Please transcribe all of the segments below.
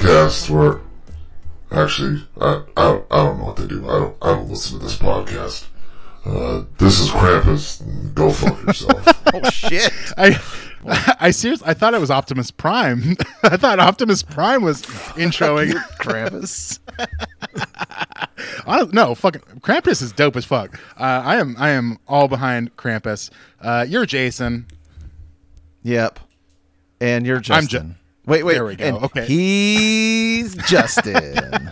podcast where actually I, I I don't know what they do. I don't I don't listen to this podcast. Uh, this is Krampus. Go fuck yourself. Oh shit! I, I seriously, I thought it was Optimus Prime. I thought Optimus Prime was introing Krampus. I don't, no, fucking Krampus is dope as fuck. Uh, I am, I am all behind Krampus. Uh, you're Jason. Yep. And you're Justin. I'm Ju- wait, wait. There we go. and Okay. He's Justin.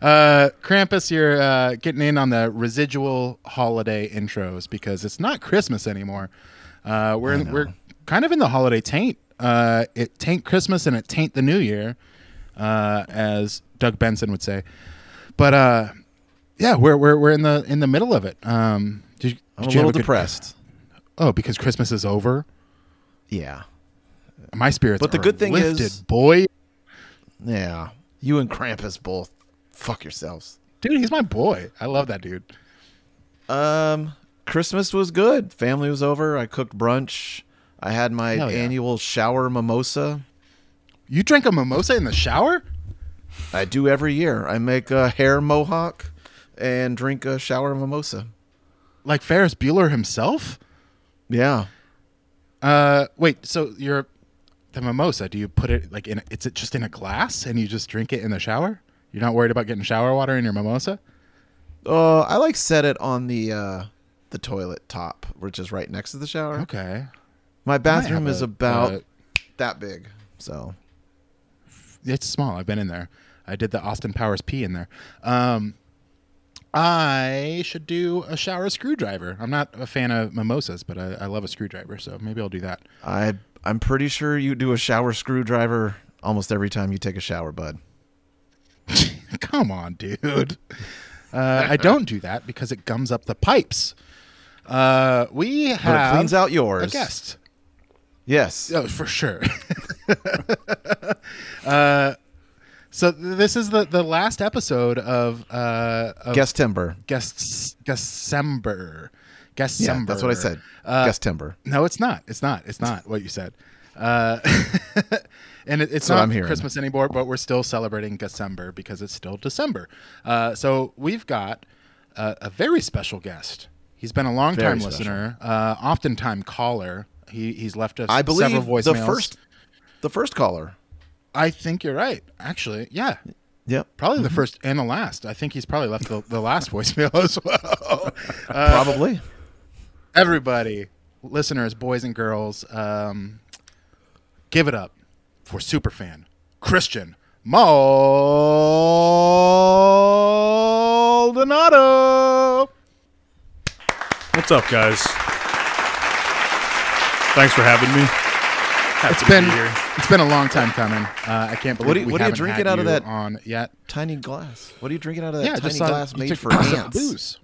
Uh, Krampus, you're uh, getting in on the residual holiday intros because it's not Christmas anymore. Uh, we're in, we're kind of in the holiday taint. Uh, it taint Christmas and it taint the New Year, uh, as Doug Benson would say. But uh, yeah, we're we're we're in the in the middle of it. Um, did, you- I'm a little good- depressed. oh, because Christmas is over. Yeah. My spirits. But the are good thing lifted, is- boy, Yeah. You and Krampus both fuck yourselves. dude, he's my boy. I love that dude. Um, Christmas was good. Family was over. I cooked brunch. I had my yeah. annual shower mimosa. You drink a mimosa in the shower? I do every year. I make a hair mohawk and drink a shower mimosa. Like Ferris Bueller himself? Yeah. Uh, wait. So you're the mimosa. Do you put it like in? It's it just in a glass and you just drink it in the shower? You're not worried about getting shower water in your mimosa? Uh, I like set it on the uh the toilet top, which is right next to the shower. Okay. My bathroom is a- about uh, that big. So It's small. I've been in there. I did the Austin Powers pee in there. Um, I should do a shower screwdriver. I'm not a fan of mimosas, but I, I love a screwdriver, so maybe I'll do that. I I'm pretty sure you do a shower screwdriver almost every time you take a shower, bud. Come on, dude. Uh, I don't do that because it gums up the pipes. Uh, we But it cleans out a yours. guest. Yes. Oh, for sure. uh, so this is the, the last episode of uh of Guest timber. guests December. Guest Yeah, that's what I said. Uh, Guest timber. No, it's not. It's not. It's not what you said. Uh, and it, it's what not. Christmas anymore, but we're still celebrating December because it's still December. Uh, so we've got a, a very special guest. He's been a long time special. listener, uh, oftentimes caller. He he's left us I believe several voicemails. the first the first caller. I think you're right. Actually, yeah, Yep. probably Mm-hmm. the first and the last. I think he's probably left the, the last voicemail as well. Probably. Everybody, listeners, boys and girls, um, give it up for superfan Christian Maldonado. What's up, guys? Thanks for having me. Happy It's to been be here. it's been a long time coming. Uh, I can't believe What do you- we what are you haven't drinking had out of you that- on yet. Tiny glass. What are you drinking out of that Yeah, tiny just glass made for ants? booze.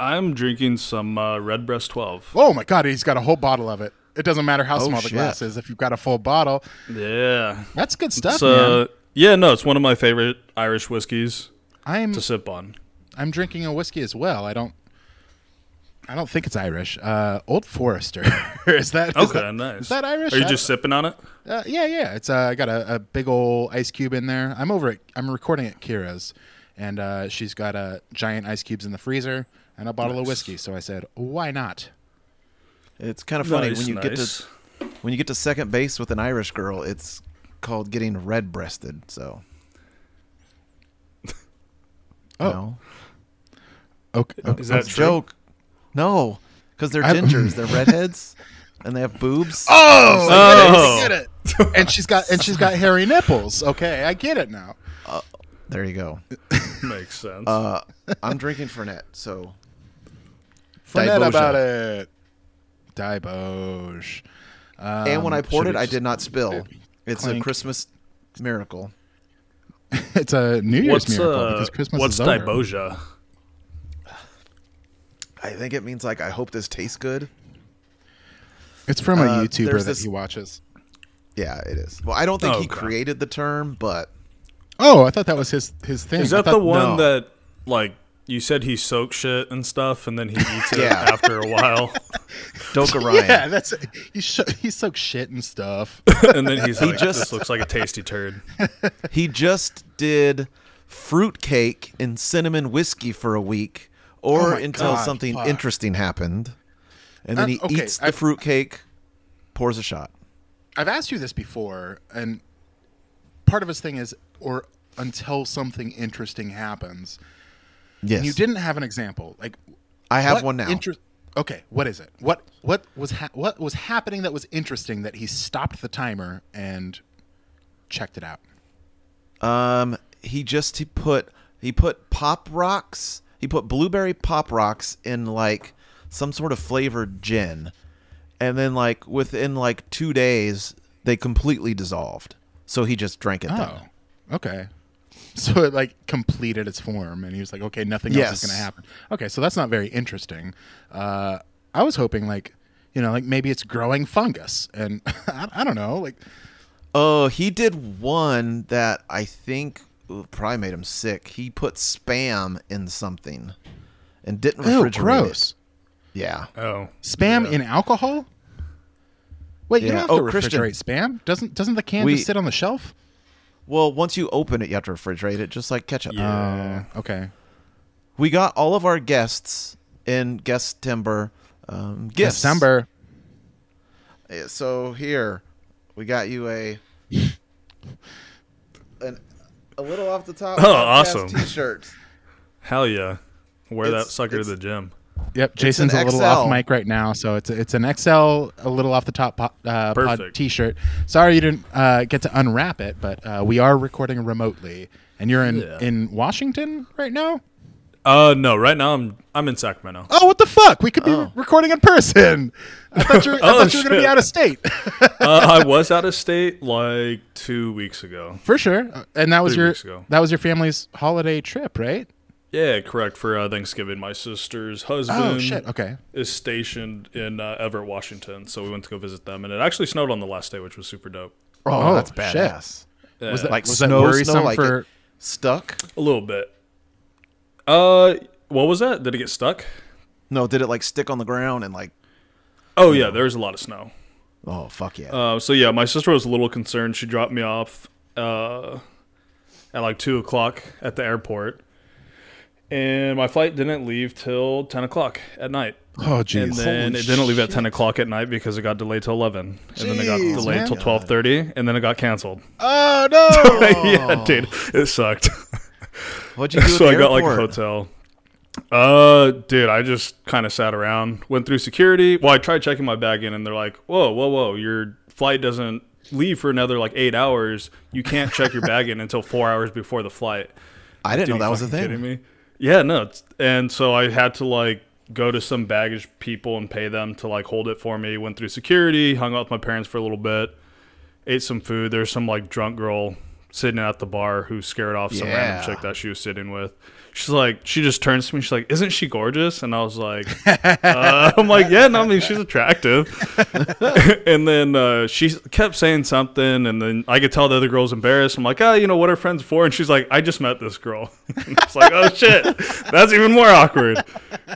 I'm drinking some uh, Redbreast 12. Oh my god, he's got a whole bottle of it. It doesn't matter how Oh, small the glass is. If you've got a full bottle, Yeah. that's good stuff, It's, uh, man. yeah, no, it's one of my favorite Irish whiskeys I'm to sip on. I'm drinking a whiskey as well. I don't. I don't think it's Irish. Uh, Old Forester is that? is Okay, that- nice. Is that Irish? Are you I just sipping on it? Uh, yeah, yeah. It's uh, I got a, a big old ice cube in there. I'm over. At, I'm recording at Kira's, and uh, she's got uh, giant ice cubes in the freezer and a bottle of whiskey. So I said, why not? It's kind of funny nice, when you get to when you get to second base with an Irish girl. It's called getting red breasted. So. Oh. No. Okay. Is that a joke? No, because they're I- gingers. they're redheads, and they have boobs. Oh, Oh. I get it. Get it. and she's got and she's got hairy nipples. Okay, I get it now. There you go. Makes sense. Uh, I'm drinking Fernet, so Forget about it. Diboge. Um, and when I poured it, I did not spill. It's a? Christmas miracle. It's a New Year's what's miracle uh, because Christmas what's is over. Diboja? I think it means like I hope this tastes good. It's from a Uh, YouTuber that this- he watches. Yeah, it is. Well, I don't think Oh, he okay. created the term, but Oh, I thought that was his his thing. Is I that the one no. that, like, you said he soaks shit and stuff and then he eats it Yeah. after a while? Doka Ryan. Yeah, that's he. Sh- he soaks shit and stuff. and then he's like, just- "This looks like a tasty turd." He just did fruitcake and cinnamon whiskey for a week, or Oh until God, something fuck. interesting happened, and then Uh, he okay, eats the I've- fruitcake, pours a shot. I've asked you this before, and part of his thing is, or until something interesting happens. Yes, And you didn't have an example. Like I have one now. inter- okay, what is it? What what was ha- what was happening that was interesting that he stopped the timer and checked it out? Um, he just he put he put pop rocks. He put blueberry pop rocks in like some sort of flavored gin, and then like within like two days they completely dissolved. So he just drank it. Oh, Then. okay. So it like completed its form, and he was like, "Okay, nothing else is going to happen." Okay, so that's not very interesting. Uh, I was hoping like, you know, like maybe it's growing fungus, and I, I don't know, like Oh, he did one that I think probably made him sick. He put spam in something and didn't Ew, refrigerate gross. it. Yeah. Oh, Spam yeah. in alcohol? Wait, you don't have Oh, to Christian. refrigerate spam. Doesn't doesn't the can We- just sit on the shelf? Well, once you open it, you have to refrigerate it, just like ketchup. Yeah. Oh, okay. We got all of our guests in guest timber um, gifts. December. Uh, So here, we got you a an, a little off the top. Oh, awesome. T-shirt. Hell yeah! Wear It's- that sucker to the gym. Yep, Jason's a little XL. off mic right now, so it's it's an XL, a little off the top po- uh, pod T-shirt. Sorry you didn't uh, get to unwrap it, but uh, we are recording remotely, and you're in Yeah. in Washington right now. Uh, no, right now I'm I'm in Sacramento. Oh, what the fuck? We could be re- recording in person. I thought you were, Oh, thought you were going to be out of state. uh, I was out of state like two weeks ago. For sure. Uh, And that was Three your weeks ago. that was your family's holiday trip, right? Yeah, correct. For uh, Thanksgiving, my sister's husband Oh shit. Okay. is stationed in uh, Everett, Washington, so we went to go visit them, and it actually snowed on the last day, which was super dope. Oh, Oh, that's badass. Yeah, Was that Like was snow, that worrisome snow, like for? it stuck. a little bit? Uh, what was that? Did it get stuck? No, did it like stick on the ground and like? Oh yeah, there was a lot of snow. Oh fuck yeah! Uh, so yeah, my sister was a little concerned. She dropped me off uh, at like two o'clock at the airport, and my flight didn't leave till ten o'clock at night. Oh and jeez. then Holy it didn't leave at ten o'clock at night because it got delayed till eleven, and then it got delayed man. till twelve thirty, and then it got canceled. Oh no. yeah, dude, it sucked. What'd you do? so I got like a hotel. Uh, dude, I just kind of sat around, went through security. Well, I tried checking my bag in, and they're like, "Whoa, whoa, whoa! Your flight doesn't leave for another like eight hours. You can't check your bag in until four hours before the flight." I didn't Dude, know that was a thing. Kidding me? Yeah, no. And so I had to like go to some baggage people and pay them to like hold it for me. Went through security, hung out with my parents for a little bit, ate some food. There's some like drunk girl sitting at the bar who scared off some Yeah. random chick that she was sitting with. She's like, she just turns to me. She's like, "Isn't she gorgeous?" And I was like, uh, "I'm like, yeah, no, I mean, she's attractive." and then uh, she kept saying something, and then I could tell the other girl's embarrassed. I'm like, "Ah, you know what are friends for?" And she's like, "I just met this girl." It's like, "Oh shit, that's even more awkward."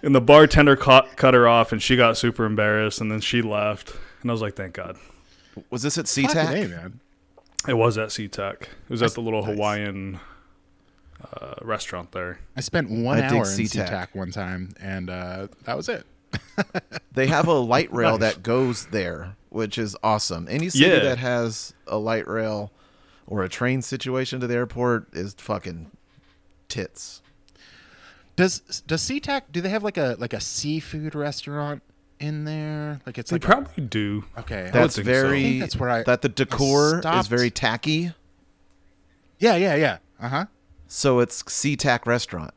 And the bartender caught, cut her off, and she got super embarrassed, and then she left. And I was like, "Thank God." Was this at Fucking A, SeaTac? man. It was at SeaTac. It was at the little nice. Hawaiian uh, restaurant there. I spent one I hour in SeaTac. SeaTac one time, and uh, that was it. They have a light rail Nice. that goes there, which is awesome. Any city Yeah. that has a light rail or a train situation to the airport is fucking tits. Does does SeaTac do they have like a like a seafood restaurant in there? Like it's They like a- probably do. okay. That's think so. very. I think that's where I- that the decor is very tacky. yeah, yeah, yeah. Uh huh. So it's SeaTac restaurant.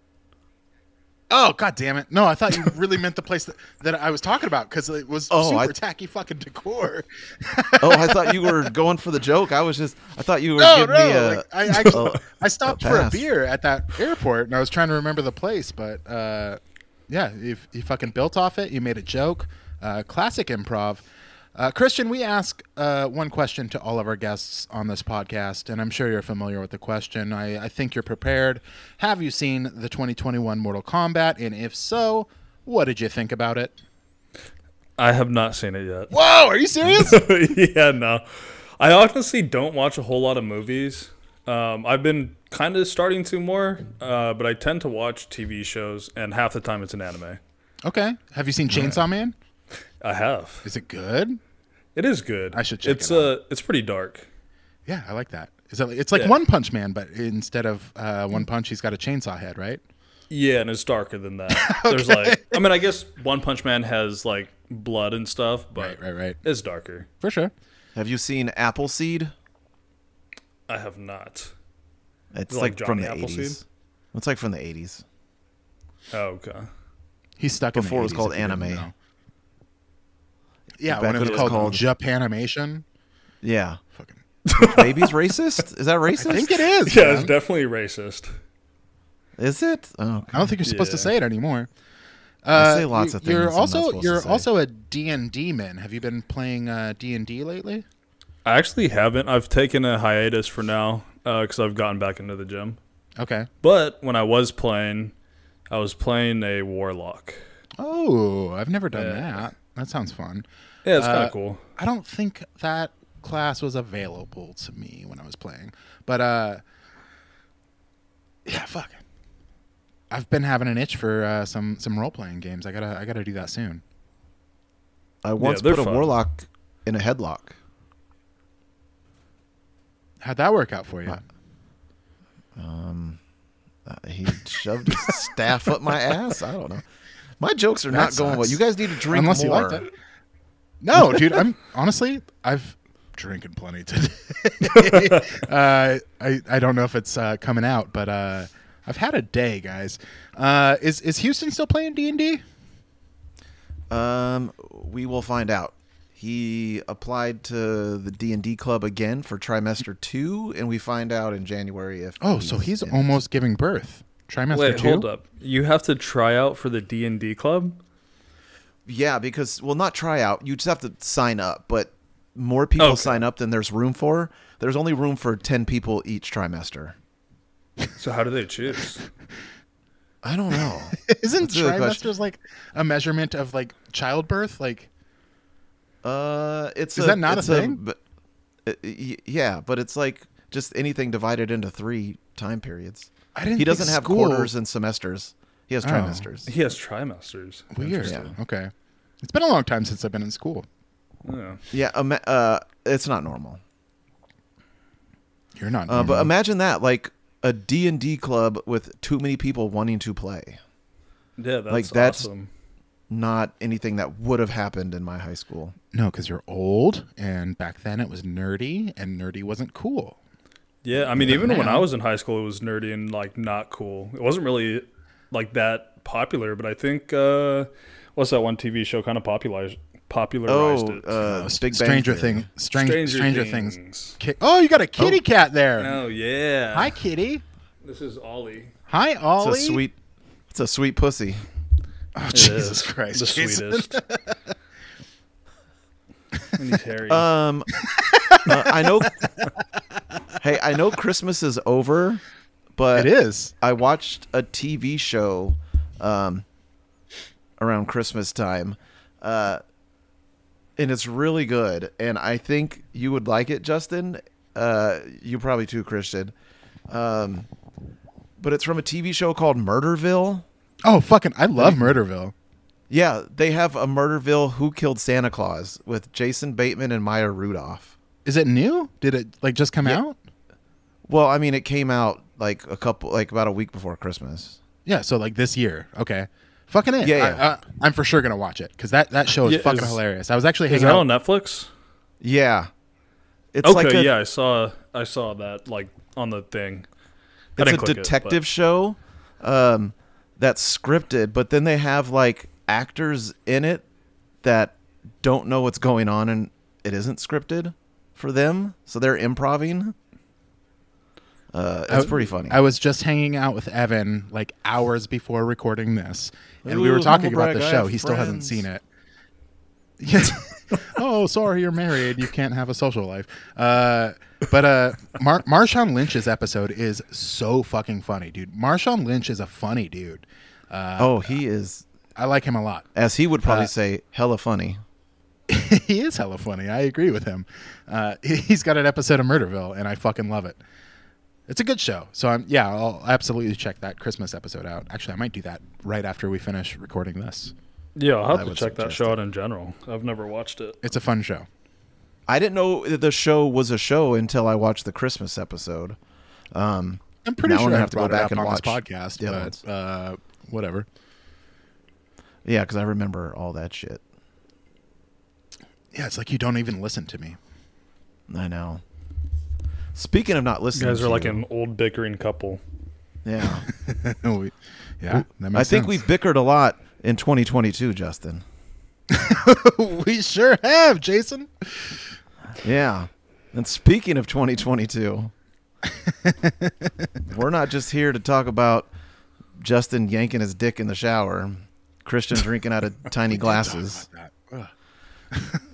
Oh god damn it! No, I thought you really meant the place that, that I was talking about because it was Oh, super I- tacky fucking decor. Oh, I thought you were going for the joke. I was just. I thought you were No, giving me no. a. like, I, I, a- I stopped a for a beer at that airport, and I was trying to remember the place, but uh, yeah, you, you fucking built off it. You made a joke. Uh, classic improv. Uh, Christian, we ask uh, one question to all of our guests on this podcast, and I'm sure you're familiar with the question. I, I think you're prepared. Have you seen the 2021 Mortal Kombat? And if so, what did you think about it? I have not seen it yet. Whoa, are you serious? yeah, no. I honestly don't watch a whole lot of movies. Um, I've been kind of starting to more, uh, but I tend to watch TV shows, and half the time it's an anime. okay. Have you seen Chainsaw Man? I have. Is it good? It is good. I should check It's it out. uh, it's pretty dark. Yeah, I like that. Is that it's like Yeah. One Punch Man, but instead of uh, one punch, he's got a chainsaw head, right? Yeah, and it's darker than that. There's like, I mean, I guess One Punch Man has like blood and stuff, but Right, right, right. it's darker. For sure. Have you seen Appleseed? I have not. It's like, like from the eighties. It's like from the eighties. Oh, okay. He's stuck Before in it the was called 80s, if you didn't anime. Yeah, Back when it when was it was called, called- Japanimation. Yeah. Fucking. Baby's racist? Is that racist? I think it is. Yeah, man. it's definitely racist. Is it? Oh, okay. I don't think you're supposed to say it anymore. I Uh, say lots you- of things You're I'm not also supposed to you're say. also a D and D man. Have you been playing uh, D and D lately? I actually haven't. I've taken a hiatus for now because I've gotten back into the gym. Okay. But when I was playing, I was playing a warlock. Oh, I've never done Yeah. that. That sounds fun. Yeah, it's kind Uh, of cool. I don't think that class was available to me when I was playing. But uh yeah, fuck. I've been having an itch for uh, some some role playing games. I gotta I gotta do that soon. I once they're put a warlock in a headlock. How'd that work out for you? Um, uh, he shoved his staff up my ass. I don't know. My jokes are not That going well. You guys need to drink Unless more. you liked it. No, dude. I'm honestly I've drinking plenty today. uh, I I don't know if it's uh, coming out, but uh, I've had a day, guys. Uh, is is Houston still playing D and D? Um, we will find out. He applied to the D and D club again for trimester two, and we find out in January if. Oh, so he's in. almost giving birth. Trimester Wait, two. hold up. You have to try out for the D and D club. Yeah, because well, not try out. You just have to sign up, but more people Okay. sign up than there's room for. There's only room for ten people each trimester. So how do they choose? I don't know. Isn't That's a good question. trimesters like a measurement of like childbirth? Like, Uh, it's Is a- that not a it's thing? but, uh, yeah, but it's like just anything divided into three time periods. I didn't. He doesn't think have school- quarters and semesters. He has Oh. trimesters. He has trimesters. Weird. Interesting. Okay. It's been a long time since I've been in school. Yeah. Yeah, ima- uh, it's not normal. You're not. Uh, but imagine that, like a D and D club with too many people wanting to play. Yeah, that's Like, that's- awesome. Not anything that would have happened in my high school. no, because you're old, and back then it was nerdy, and nerdy wasn't cool. Yeah, I mean, even when I was in high school, it was nerdy and like not cool. It wasn't really like that popular, but I think uh, what's that one TV show kind of popularized popularized Oh, it? uh, Big Stranger Theory. Thing. Stranger, Stranger, Things. Things. Ki- oh, you got a kitty cat there. Oh yeah. Hi, kitty. This is Ollie. Hi, Ollie. It's a sweet. It's a sweet pussy. Oh, It Jesus Christ. the Jason. sweetest. and he's hairy. Um, uh, I know. hey, I know Christmas is over, but It is. I watched a TV show um, around Christmas time, uh, and it's really good. And I think you would like it, Justin. Uh, you probably too, Christian. Um, but it's from a TV show called Murderville. Oh, fucking! I love Murderville. Yeah, they have a Murderville Who Killed Santa Claus with Jason Bateman and Maya Rudolph. Is it new? Did it like just come Yeah. out? Well, I mean, it came out like a couple, like about a week before Christmas. Yeah. So like this year. Okay. Fucking it. Yeah, I, yeah. I, I'm for sure gonna watch it because that that show is Yeah, fucking is- hilarious. I was actually is hanging that out. on Netflix? Yeah, it's okay, like a, yeah, I saw I saw that like on the thing. I it's a didn't it, detective show um, that's scripted, but then they have like actors in it that don't know what's going on and it isn't scripted for them, so they're improving. Uh, it's I- pretty funny. I was just hanging out with Evan like hours before recording this, and we were talking about the brag, show. He still hasn't seen it. Yes. Oh, sorry, you're married. You can't have a social life. Uh, but uh, Mar- Marshawn Lynch's episode is so fucking funny, dude. Marshawn Lynch is a funny dude. Uh, oh, he is. I like him a lot. As he would probably Uh, say, hella funny. he is hella funny. I agree with him. Uh, he- he's got an episode of Murderville, and I fucking love it. It's a good show. So I'm yeah, I'll absolutely check that Christmas episode out. Actually, I might do that right after we finish recording this. Yeah, I'll I have to check that show it. out in general. I've never watched it. It's a fun show. I didn't know that the show was a show until I watched the Christmas episode. Um, I'm pretty Now I'm sure gonna I have to go back and on this watch podcast, Yeah, but uh, whatever. yeah, because I remember all that shit. Yeah, it's like you don't even listen to me. I know. Speaking of not You listening, guys are to like you, an old bickering couple. yeah. We- yeah, that I think sense. we bickered a lot in 2022, Justin. we sure have, Jason. Yeah. And speaking of 2022, we're not just here to talk about Justin yanking his dick in the shower, Christian drinking out of tiny glasses, That-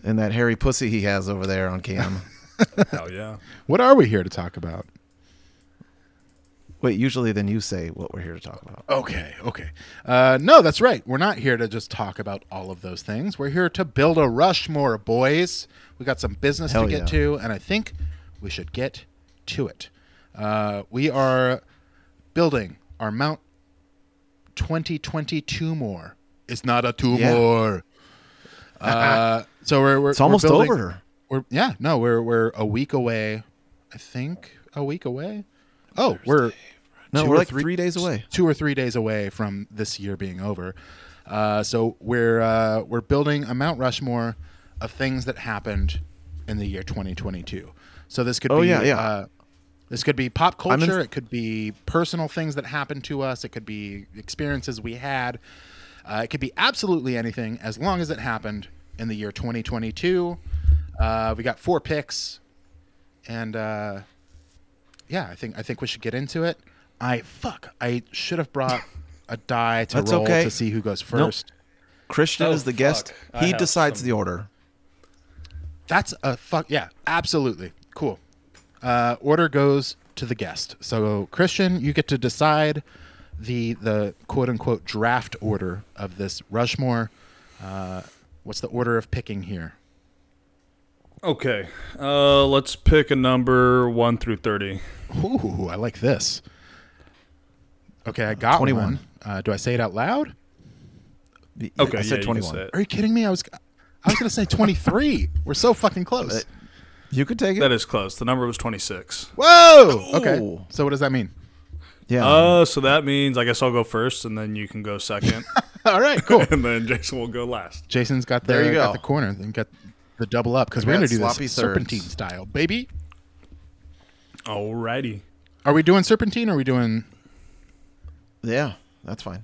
and that hairy pussy he has over there on cam. Hell yeah. What are we here to talk about? Wait, usually then you say what we're here to talk about. Okay, okay. Uh, no, that's right. We're not here to just talk about all of those things. We're here to build a Rushmore, boys. We got some business Hell to get yeah. to, and I think we should get to it. Uh, we are building our Mount 2022 more. It's not a tumor. uh, so we're, we're It's almost we're building- over. We're yeah, no, we're we're a week away. I think a week away. Oh, we're No, two we're like three days away. two or three days away from this year being over. Uh, so we're uh, we're building a Mount Rushmore of things that happened in the year 2022. So this could Oh, be yeah, yeah. Uh, this could be pop I'm in- culture. it could be personal things that happened to us. It could be experiences we had. Uh, it could be absolutely anything as long as it happened in the year 2022. Uh, we got four picks, and uh, yeah, I think I think we should get into it. I fuck. I should have brought a die to That's roll okay. to see who goes Nope. first. Christian Oh, is the guest. fuck. I He decides some- the order. That's a fuck. Yeah, absolutely cool. Uh, order goes to the guest. So Christian, you get to decide the the quote unquote draft order of this Rushmore. Uh, what's the order of picking here? Okay. Uh, let's pick a number 1 through 30. Ooh, I like this. Okay, I got 21. one. Uh, do I say it out loud? Okay, I yeah, said you can 21. say it. Are you kidding me? I was I was gonna say twenty three. We're so fucking close. You could take it. That is close. The number was 26. Whoa. Okay. So what does that mean? yeah. Uh, so that means I guess I'll go first, and then you can go second, All right. Cool. and then Jason will go last. Jason's got the There you got go. the corner and got the double up because We we're gonna do sloppy this thirds. serpentine style, baby. Alrighty. Are we doing serpentine? or Are we doing? yeah, that's fine.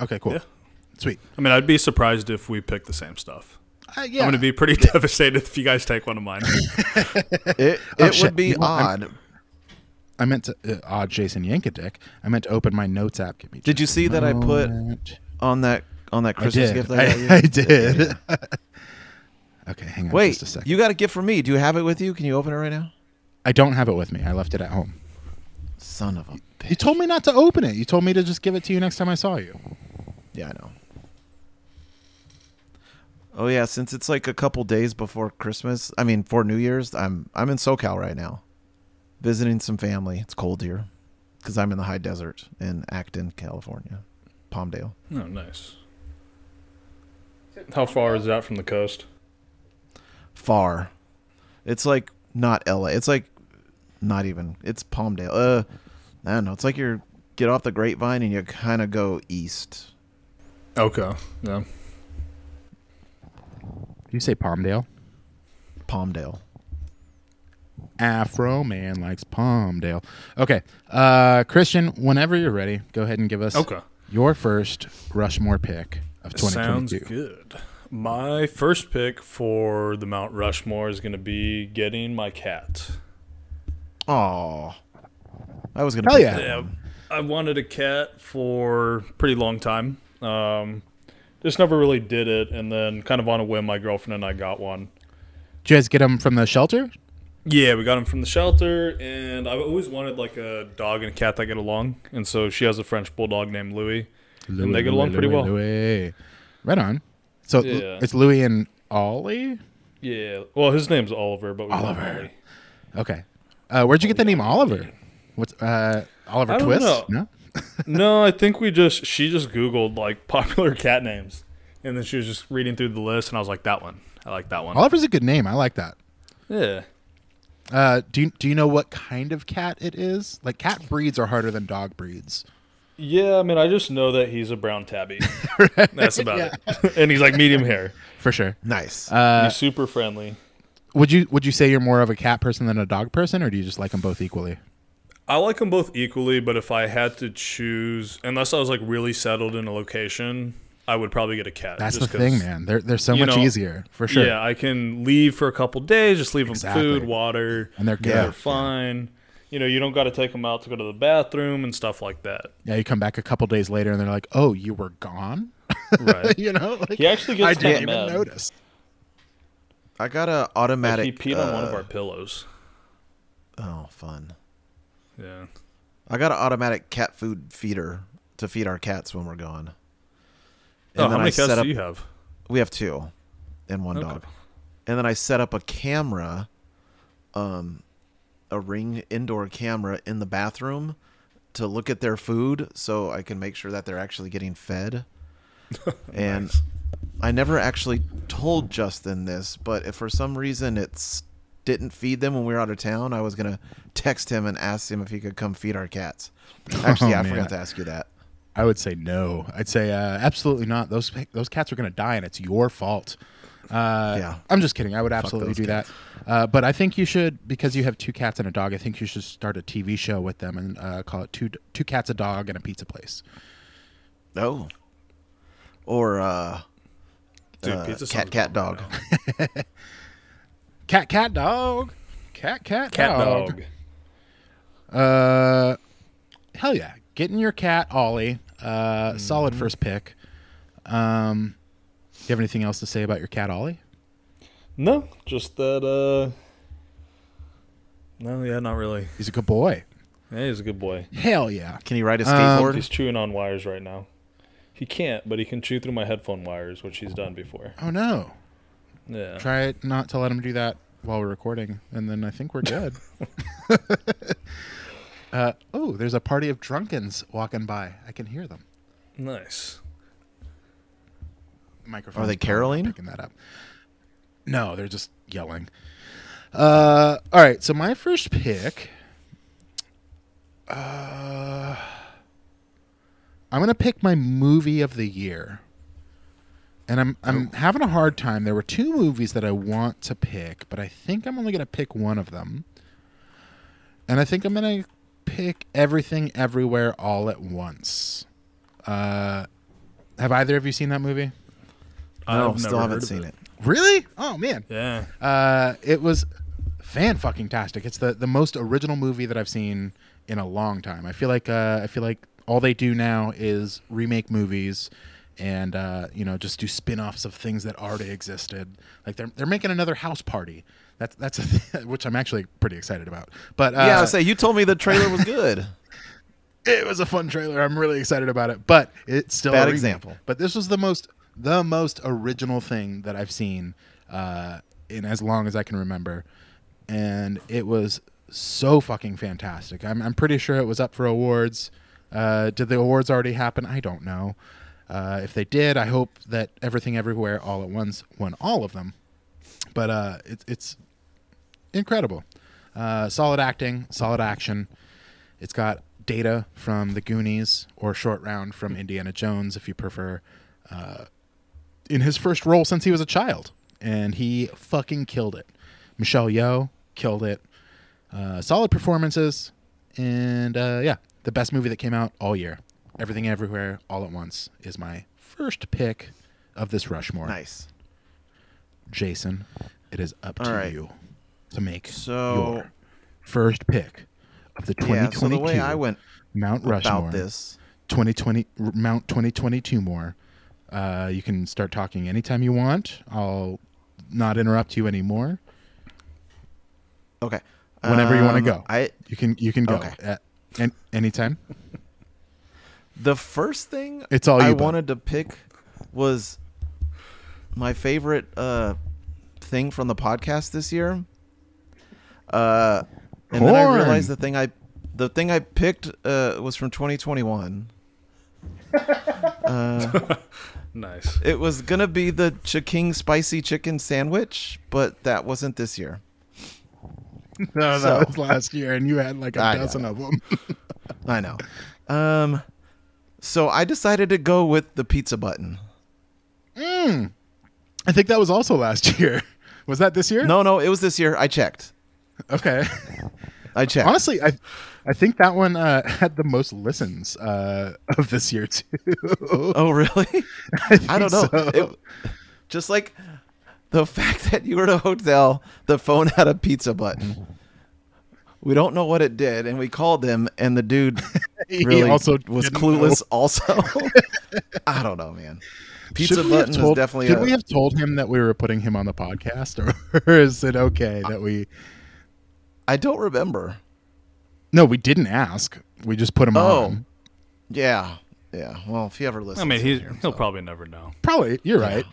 Okay. Cool. Yeah. Sweet. I mean, I'd be surprised if we pick the same stuff. Uh, yeah. I'm going to be pretty devastated if you guys take one of mine. It, it Oh, shit. would be You want- I'm- odd. I meant to. Uh, odd Jason Yankadick. I meant to open my notes app. Give me. Did you see that I put on that on that Christmas did. gift I, I? I did. Okay. Hang on. Wait, just a second. you got a gift for me. Do you have it with you? Can you open it right now? I don't have it with me. I left it at home. Son of a You told me not to open it. You told me to just give it to you next time I saw you. Yeah, I know. Oh yeah, since it's like a couple days before Christmas, I mean for New Year's, I'm I'm in SoCal right now, visiting some family. It's cold here, because I'm in the high desert in Acton, California, Palmdale. oh, nice. How far is that from the coast? Far, it's like not LA. It's like not even. It's Palmdale. Uh, I don't know. It's like you're get off the Grapevine and you kind of go east. Okay. Yeah. You say Palmdale? Palmdale. Afroman likes Palmdale. Okay. Uh, Christian, whenever you're ready, go ahead and give us Okay. your first Rushmore pick of 2022. Sounds good. My first pick for the Mount Rushmore is going to be getting my cat. Oh, I was gonna. Hell pick yeah. Yeah. I wanted a cat for a pretty long time. Um, just never really did it, and then kind of on a whim, my girlfriend and I got one. Did you guys get him from the shelter? Yeah, we got him from the shelter, and I've always wanted like a dog and a cat that get along, and so she has a French bulldog named Louis. And they get along pretty well. Louis. Right on. So Yeah. it's Louis and Ollie. Yeah. Well, his name's Oliver, but we Oliver. Ollie. Okay. Uh, where'd you get the name Oliver? What's uh, Oliver Twist? know. No. no, I think we just she just Googled like popular cat names, and then she was just reading through the list, and I was like, that one. I like that one. Oliver's a good name. I like that. Yeah. Uh, do you, do you know what kind of cat it is? Like cat breeds are harder than dog breeds. Yeah, I mean, I just know that he's a brown tabby. That's about it. and he's like medium hair. For sure. Nice. Uh, he's super friendly. would you would you say you're more of a cat person than a dog person, or do you just like them both equally? I like them both equally, but if I had to choose, unless I was like really settled in a location, I would probably get a cat. That's just the 'cause- thing, man. They're they're so much know, easier for sure. Yeah, I can leave for a couple days, just leave them food, water, And they're good. They're fine. You know, you don't got to take them out to go to the bathroom and stuff like that. Yeah, you come back a couple days later and they're like, "Oh, you were gone." Right. you know, like, He actually gets. I didn't kinda even mad. notice. I got a Like, automatic. he peed on one of uh, our pillows. Oh, fun. Yeah. I got an automatic cat food feeder to feed our cats when we're gone. Oh, how then many I set cats up, do you have? We have two, and one Okay. dog. And then I set up a camera, um, a ring indoor camera in the bathroom to look at their food, so I can make sure that they're actually getting fed. and Nice. I never actually told Justin this, but if for some reason it's didn't feed them when we were out of town, I was gonna text him and ask him if he could come feed our cats. Actually, Oh, I forgot to ask you that. I would say no. I'd say uh, absolutely not. Those those cats are going to die, and it's your fault. Uh, Yeah. I'm just kidding. I would absolutely do cats. that. Uh, but I think you should because you have two cats and a dog. I think you should start a TV show with them and uh, call it two two cats, a dog, and a pizza place. Oh. Or uh, Dude, uh, pizza cat cat dog. Cat, cat, dog. Cat, cat, Cat dog. dog. Uh, hell yeah, getting your cat Ollie. Uh, solid Mm-hmm. first pick. Um, do you have anything else to say about your cat Ollie? No, just that. uh No, yeah, not really. He's a good boy. Yeah, he's a good boy. Hell yeah. Can he ride a Um, skateboard? He's chewing on wires right now. He can't, but he can chew through my headphone wires, which he's done before. Oh no. Yeah. Try not to let him do that while we're recording, and then I think we're good. uh, oh, there's a party of drunkens walking by. I can hear them. Nice. Microphone. Are they caroling? Picking that up. No, they're just yelling. Uh, all right. So my first pick. Uh, I'm gonna pick my movie of the year, and I'm I'm having a hard time. There were two movies that I want to pick, but I think I'm only gonna pick one of them, and I think I'm gonna pick Everything Everywhere All at Once. Uh, have either of you seen that movie? No, I've still haven't seen it. Really? Oh man. Yeah. Uh, it was fan fucking tastic. It's the the most original movie that I've seen in a long time. I feel like uh, I feel like all they do now is remake movies and uh, you know just do spin-offs of things that already existed. Like they're they're making another House Party. That's that's a th- which I'm actually pretty excited about. But uh, yeah, I say you told me the trailer was good. it was a fun trailer. I'm really excited about it, but it's still Bad a remake. example. But this was the most the most original thing that I've seen uh, in as long as I can remember, and it was so fucking fantastic. I'm I'm pretty sure it was up for awards. Uh, did the awards already happen? I don't know. Uh, if they did, I hope that Everything Everywhere All at Once won all of them. But uh, it's it's incredible. Uh, solid acting, solid action. It's got data from the Goonies or Short Round from Indiana Jones, if you prefer, uh, in his first role since he was a child. And he fucking killed it. Michelle Yeoh killed it. Uh, solid performances. And uh, yeah, the best movie that came out all year. Everything Everywhere All at Once is my first pick of this Rushmore. nice. Jason, it is up All to right. you to make So- your first pick of the Yeah. So the way I went Mount Rushmore about this, 2020 R- Mount 2022 more. Uh, you can start talking anytime you want. I'll not interrupt you anymore. okay. Whenever you wanna Um, go. I You can you can go Okay. at an, anytime. The first thing It's all I you, bud. wanted to pick was my favorite uh, thing from the podcast this year. Uh, and then I realized the thing I the thing I picked uh, was from 2021. Nice. It was gonna be the King spicy chicken sandwich, but that wasn't this year. No, that was last year, and you had like a I know. dozen of them. I know. Um, so I decided to go with the pizza button. I think that was also last year. Was that this year? No, no, it was this year. I checked. Okay. I checked. Honestly, I I think that one uh, had the most listens uh, of this year too. Oh, really? I don't know. so. It- just like the fact that you were at a hotel, the phone had a pizza button. We don't know what it did, and we called him, and the dude really also was clueless. know. Also, I don't know, man. Pizza Should we have button told- is definitely. Should a- we have told him that we were putting him on the podcast, or is it okay that we? I don't remember. No, we didn't ask. We just put him Oh. on. Yeah, yeah. Well, if he ever listens, I mean, he, here, he'll so. probably never know. Probably, you're right.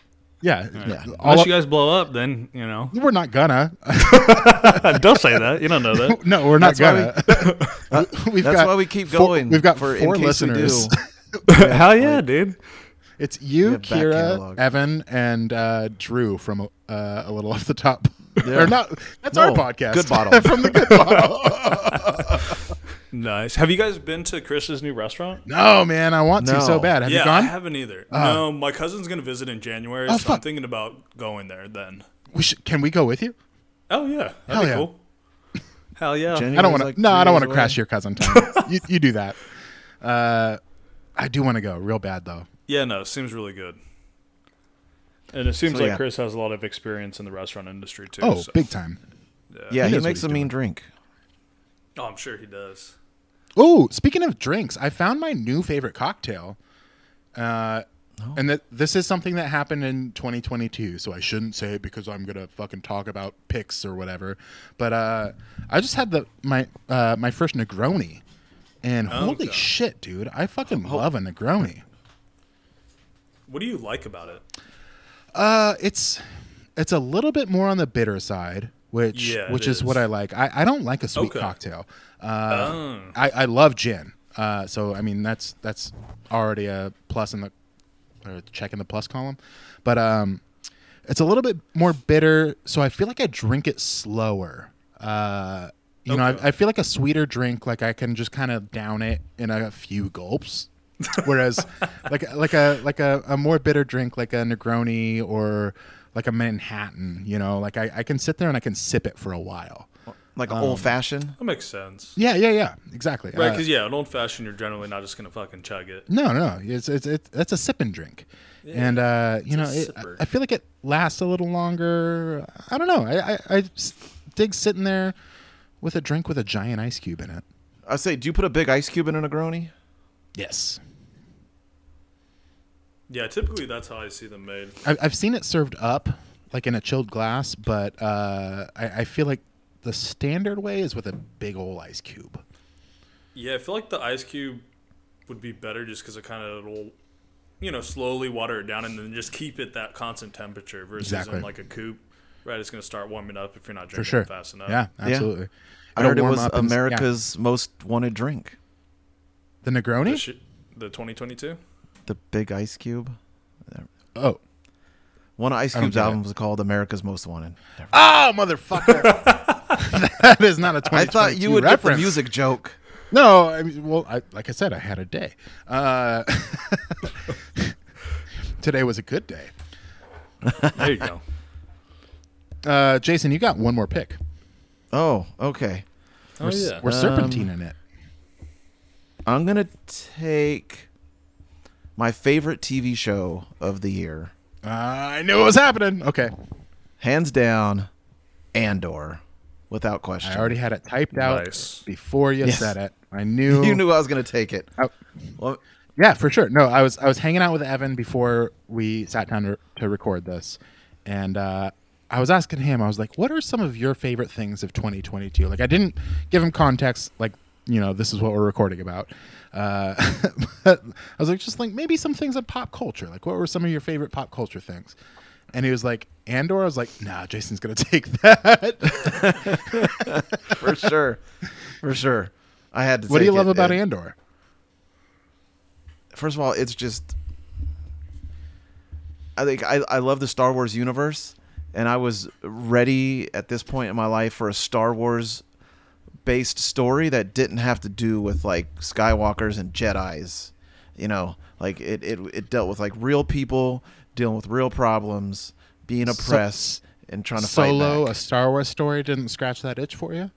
Yeah, Yeah. All Unless of- you guys blow up, then you know. we're not gonna. Don't say that. You don't know that. no, we're not That's gonna. we've That's got why we keep four- going. we've got for in four case we listeners. do. Hell yeah, dude. It's you, Kira, catalog. Evan, and uh, Drew from uh, a little off the top. Yeah. or not? That's our podcast. Good bottle. from the good bottle. Nice. Have you guys been to Chris's new restaurant? no, man, I want to so bad. Have yeah, you gone? I haven't either. no, my cousin's gonna visit in January, Oh, so I'm thinking about going there then. We should, can we go with you? Oh yeah, that'd Hell be yeah. cool. Hell yeah. January I don't was want to. like no, I don't want to crash your cousin time. you, you do that. Uh, I do want to go real bad though. Yeah, no, seems really good. And it seems So, like yeah. Chris has a lot of experience in the restaurant industry too. Oh, so. big time. Yeah, He he makes a doing. mean drink. Oh, I'm sure he does. Oh, speaking of drinks, I found my new favorite cocktail. Uh, and that this is something that happened in 2022, so I shouldn't say it because I'm gonna fucking talk about picks or whatever. But uh, I just had the my uh, my first Negroni, and holy Okay. shit, dude, I fucking love a Negroni. What do you like about it? Uh, it's it's a little bit more on the bitter side, which Yeah, which is. is. what I like. I, I don't like a sweet Okay. cocktail. Uh, Oh. I, I love gin. Uh, so I mean that's that's already a plus in the or check in the plus column, but um, it's a little bit more bitter. So I feel like I drink it slower. Uh, you know, I, I feel like a sweeter drink, like I can just kind of down it in a few gulps. Whereas, like like a like a, a more bitter drink, like a Negroni or like a Manhattan, you know, like I, I can sit there and I can sip it for a while. Like Um, old fashioned. That makes sense. Yeah, yeah, yeah, exactly. Right, Uh, because yeah, an old fashioned, you're generally not just gonna fucking chug it. No, no, it's it's it's, it's a sipping drink, and uh, you know, a it, sipper. I feel like it lasts a little longer. I don't know. I I dig sitting there with a drink with a giant ice cube in it. I say, do you put a big ice cube in a Negroni? Yes, Yeah, typically that's how I see them made. I've I've seen it served up like in a chilled glass, but uh, I, I feel like the standard way is with a big old ice cube. Yeah, I feel like the ice cube would be better just because it kind of will, you know, slowly water it down and then just keep it that constant temperature versus Exactly. in like a coupe. Right, it's gonna start warming up if you're not For drinking sure. it fast enough. Yeah, absolutely. I heard it was up and- yeah. America's most wanted drink. The The, Negroni. the 2022. The big ice cube. Oh, One of Ice Cube's get it. albums was called America's Most Wanted. oh, motherfucker! that is not a I 2022 thought you would get the reference. music joke. No, I mean, well, I, like I said, I had a day. Uh, today was a good day. There you go. Uh, Jason, you got one more pick. Oh, okay. Oh We're, s- yeah. we're serpentine in it. I'm gonna take my favorite TV show of the year, Uh, I knew it was happening. Okay, hands down, Andor, without question. I already had it typed out Nice. before you Yes. said it. I knew. you knew I was gonna take it. I- Well, Yeah, for sure. No, I was I was hanging out with Evan before we sat down to, to record this, and uh, I was asking him. I was like, "What are some of your favorite things of 2022?" Like, I didn't give him context, like you know, this is what we're recording about. Uh, but I was like, just like maybe some things of pop culture. Like, what were some of your favorite pop culture things? And he was like, Andor. I was like, nah, Jason's gonna take that. for sure, for sure. I had to. what do you love it. about It- Andor? First of all, it's just. I think I, I love the Star Wars universe, and I was ready at this point in my life for a Star Wars based story that didn't have to do with like Skywalkers and Jedi's. You know, like it, it, it dealt with like real people dealing with real problems, being So- oppressed, and trying to fight. Solo, a. Star Wars story, didn't scratch that itch for you.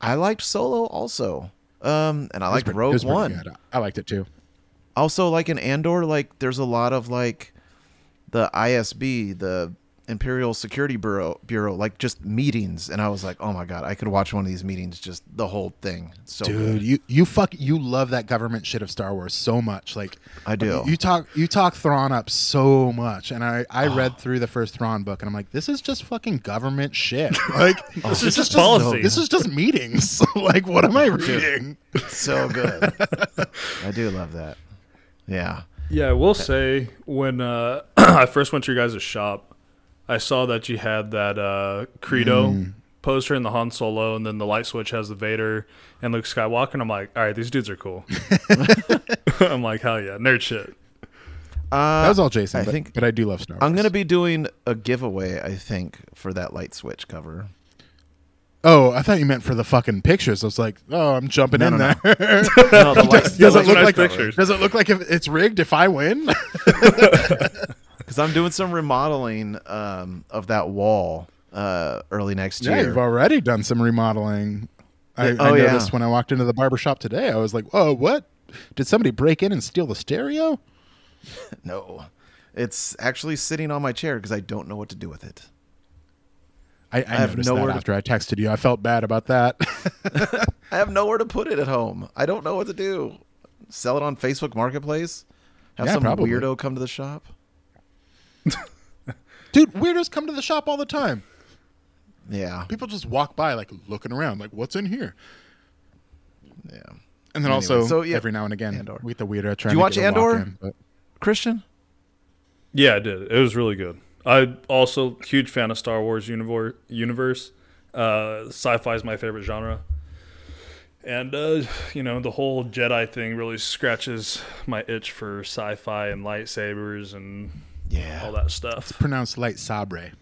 I liked Solo also, um, and I liked pretty- Rogue One. good. I liked it too. also like in andor like there's a lot of like the isb the imperial security bureau bureau like just meetings and i was like oh my god i could watch one of these meetings just the whole thing It's so Dude, good. you you fuck you love that government shit of Star Wars so much. Like I do. You talk you talk Thrawn up so much, and I I Oh. read through the first Thrawn book, and I'm like, this is just fucking government shit. Like This is just policy. This is just meetings. like what am I reading? so good i do love that yeah Yeah, I will say when uh, I first went to your guys' shop, I saw that you had that uh, Credo Mm. poster in the Han Solo, and then the light switch has the Vader and Luke Skywalker. And I'm like, all right, these dudes are cool. I'm like, hell yeah, nerd shit. uh, That was all Jason. I but, think but I do love Star Wars. i'm gonna be doing a giveaway i think for that light switch cover Oh, I thought you meant for the fucking pictures. I was like, oh, I'm jumping No, in no, there. no the light, does Yeah, it look nice like pictures. Does it look like if it's rigged if I win? Because i'm doing some remodeling um, of that wall uh, early next yeah, year you've already done some remodeling. I, Oh, I yeah. noticed when I walked into the barber shop today. I was like, "Oh, what? Did somebody break in and steal the stereo?" No, it's actually sitting on my chair because I don't know what to do with it. I, I, have noticed nowhere that to- after I texted you. I felt bad about that. I have nowhere to put it at home. I don't know what to do. Sell it on Facebook Marketplace? Have Yeah, some probably. weirdo come to the shop? Dude, weirdos come to the shop all the time. Yeah, People just walk by, like looking around, like, "What's in here?" yeah. And then Anyway, also, so, yeah, every now and again, Andor. we the weirdo trying you to watch get Andor? in, but- Christian? Yeah, I did. It was really good. I also huge fan of Star Wars universe. Universe, uh, sci-fi is my favorite genre, and uh, you know the whole Jedi thing really scratches my itch for sci-fi and lightsabers and Yeah. all that stuff. It's pronounced light sabre.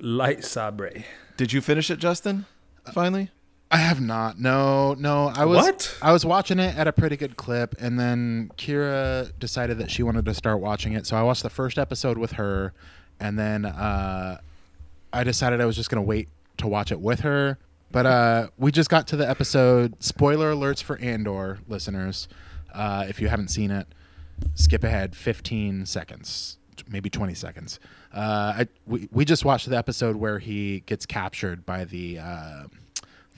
Lightsaber. Did you finish it, Justin? Finally? I have not. No, no. I was What? I was watching it at a pretty good clip, and then Kira decided that she wanted to start watching it. So I watched the first episode with her, and then uh, I decided I was just gonna wait to watch it with her. But uh, we just got to the episode. Spoiler alerts for Andor listeners. Uh, if you haven't seen it, skip ahead 15 seconds, maybe 20 seconds. Uh, I, we we just watched the episode where he gets captured by the uh,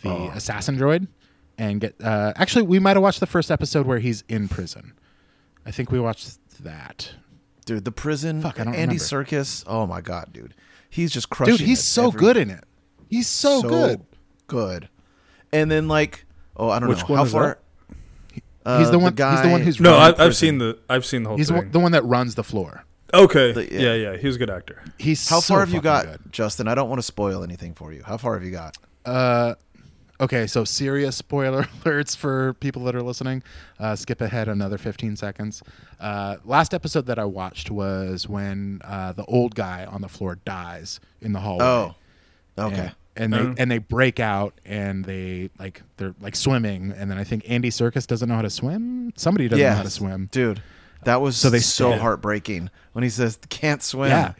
the assassin droid, and get. Uh, actually, we might have watched the first episode where he's in prison. I think we watched that. Dude, the prison. Fuck, I don't Andy remember. Serkis. Oh my god, dude. He's just crushing Dude, he's it so every- good in it. He's so, good. Good. And then like, oh, I don't Which know. one How is far Uh, He's the one- he's the one who's No, I, I've prison. seen the I've seen the whole He's thing. one- the one that runs the floor. Okay, the- yeah. yeah. yeah, He's a good actor. He's How so far have you got, good. Justin? I don't want to spoil anything for you. How far have you got? Uh, okay, so serious spoiler alerts for people that are listening. Uh, skip ahead another 15 seconds. Uh, last episode that I watched was when uh, the old guy on the floor dies in the hallway. Oh, okay. And, and they Oh. and they break out and they like they're like swimming and then I think Andy Serkis doesn't know how to swim. Somebody doesn't know how to swim. dude. That was So they so heartbreaking when he says can't swim. Yeah.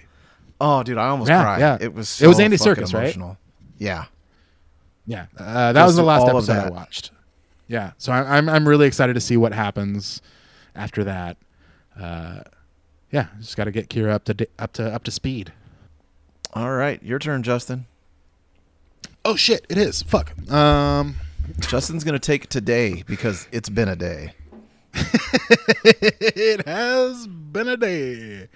Oh, dude, I almost Yeah, cried. yeah. It was. It was Andy fucking Serkis, right? emotional. Yeah. Yeah, uh, that Goes was the last episode I watched. Yeah, so I, I'm I'm really excited to see what happens after that. Uh, yeah, just got to get Kira up to up to up to speed. All right, your turn, Justin. Oh shit, it is. Fuck. Um, Justin's gonna take today because it's been a day. it has been a day,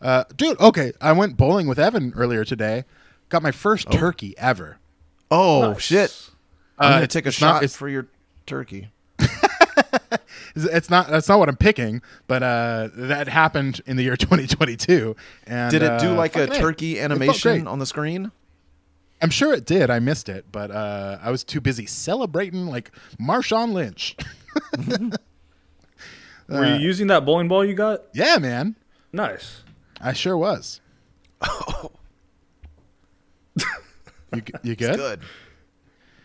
uh, dude. Okay, I went bowling with Evan earlier today. Got my first turkey ever. Oh Nice. shit! I'm Uh, gonna it's- take a it's not- shot it's- for your turkey. It's not that's not what I'm picking, but uh, that happened in the year 2022. And Did it do uh, like a A. turkey It animation great. on the screen? I'm sure it did. I missed it, but uh, I was too busy celebrating like Marshawn Lynch. Were you using that bowling ball you got? yeah, man, Nice. I sure was. Oh. you g- you good? Good.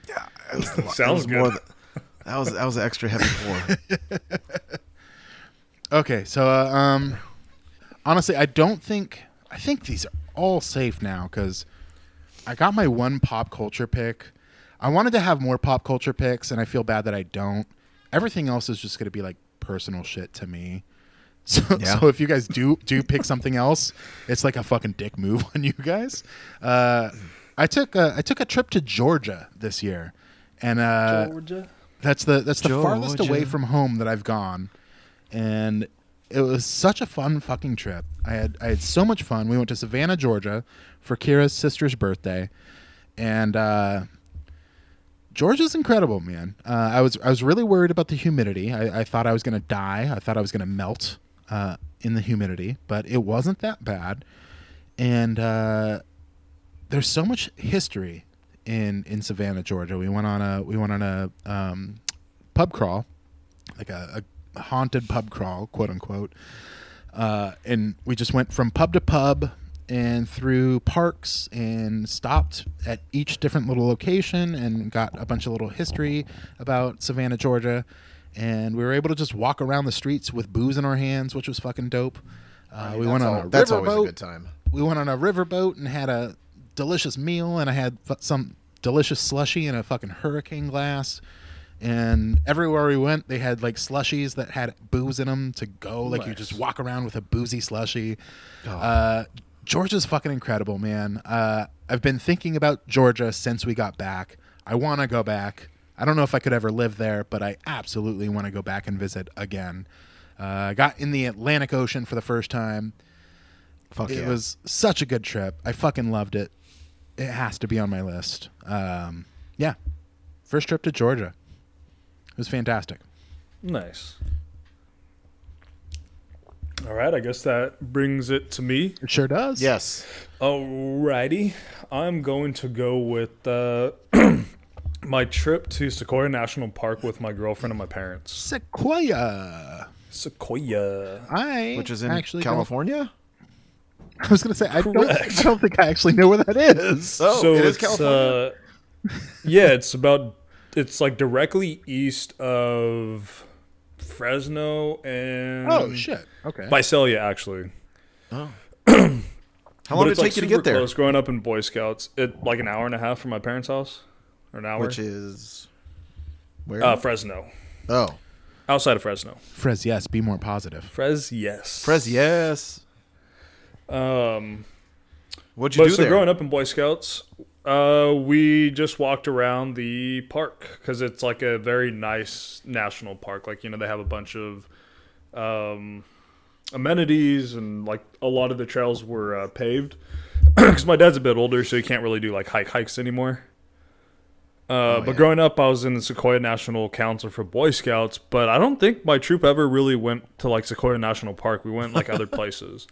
Yeah, it was, it Sounds was more good. that was that was an extra heavy pour. Okay, so uh, um, honestly, I don't think I think these are all safe now because I got my one pop culture pick. I wanted to have more pop culture picks, and I feel bad that I don't. Everything else is just going to be like personal shit to me. So, Yeah. so if you guys do do pick something else, it's like a fucking dick move on you guys. Uh, I took a, I took a trip to Georgia this year, and uh, Georgia. that's the that's the farthest away from home that I've gone, and it was such a fun fucking trip. I had I had so much fun. We went to Savannah, Georgia, for Kira's sister's birthday, and uh, Georgia's incredible, man. Uh, I was I was really worried about the humidity. I, I thought I was gonna die. I thought I was gonna melt uh, in the humidity, but it wasn't that bad. And uh, there's so much history in in Savannah, Georgia. We went on a we went on a um, pub crawl, like a, a haunted pub crawl, quote unquote. Uh, and we just went from pub to pub and through parks and stopped at each different little location and got a bunch of little history about Savannah, Georgia. And we were able to just walk around the streets with booze in our hands, which was fucking dope. Uh, we went on al- a that's always a good time. we went on a riverboat and had a delicious meal and i had some delicious slushy in a fucking hurricane glass and everywhere we went they had like slushies that had booze in them to go like you just walk around with a boozy slushy Oh. uh, georgia's fucking incredible man uh, i've been thinking about georgia since we got back i want to go back i don't know if i could ever live there but i absolutely want to go back and visit again uh, i got in the atlantic ocean for the first time Fuck it yeah. was such a good trip. I fucking loved it. It has to be on my list. Um, yeah, first trip to Georgia. It was fantastic. Nice. All right, I guess that brings it to me. It sure does. yes. Alrighty, I'm going to go with uh, my trip to Sequoia National Park with my girlfriend and my parents. Sequoia. Sequoia. I Which is in actually don't- California. I was gonna say I don't. I don't think I actually know where that is. Oh, so it is it's California. uh, yeah, it's about it's like directly east of Fresno and oh shit. Okay. Visalia actually. oh. How long did it take like, you to get there? Close. Growing up in Boy Scouts, it like an hour and a half from my parents' house, or an hour. Which is where? uh, Fresno, oh, outside of Fresno. Frez, yes. Be more positive. Fres, yes. Fres. Yes. Um, What'd you but do so there? growing up in Boy Scouts, uh, we just walked around the park because it's like a very nice national park. Like you know, they have a bunch of um, amenities and like a lot of the trails were uh, paved. Because my dad's a bit older, so he can't really do like hike hikes anymore. Uh, but yeah. growing up, I was in the Sequoia National Council for Boy Scouts, but I don't think my troop ever really went to like Sequoia National Park. We went like other places.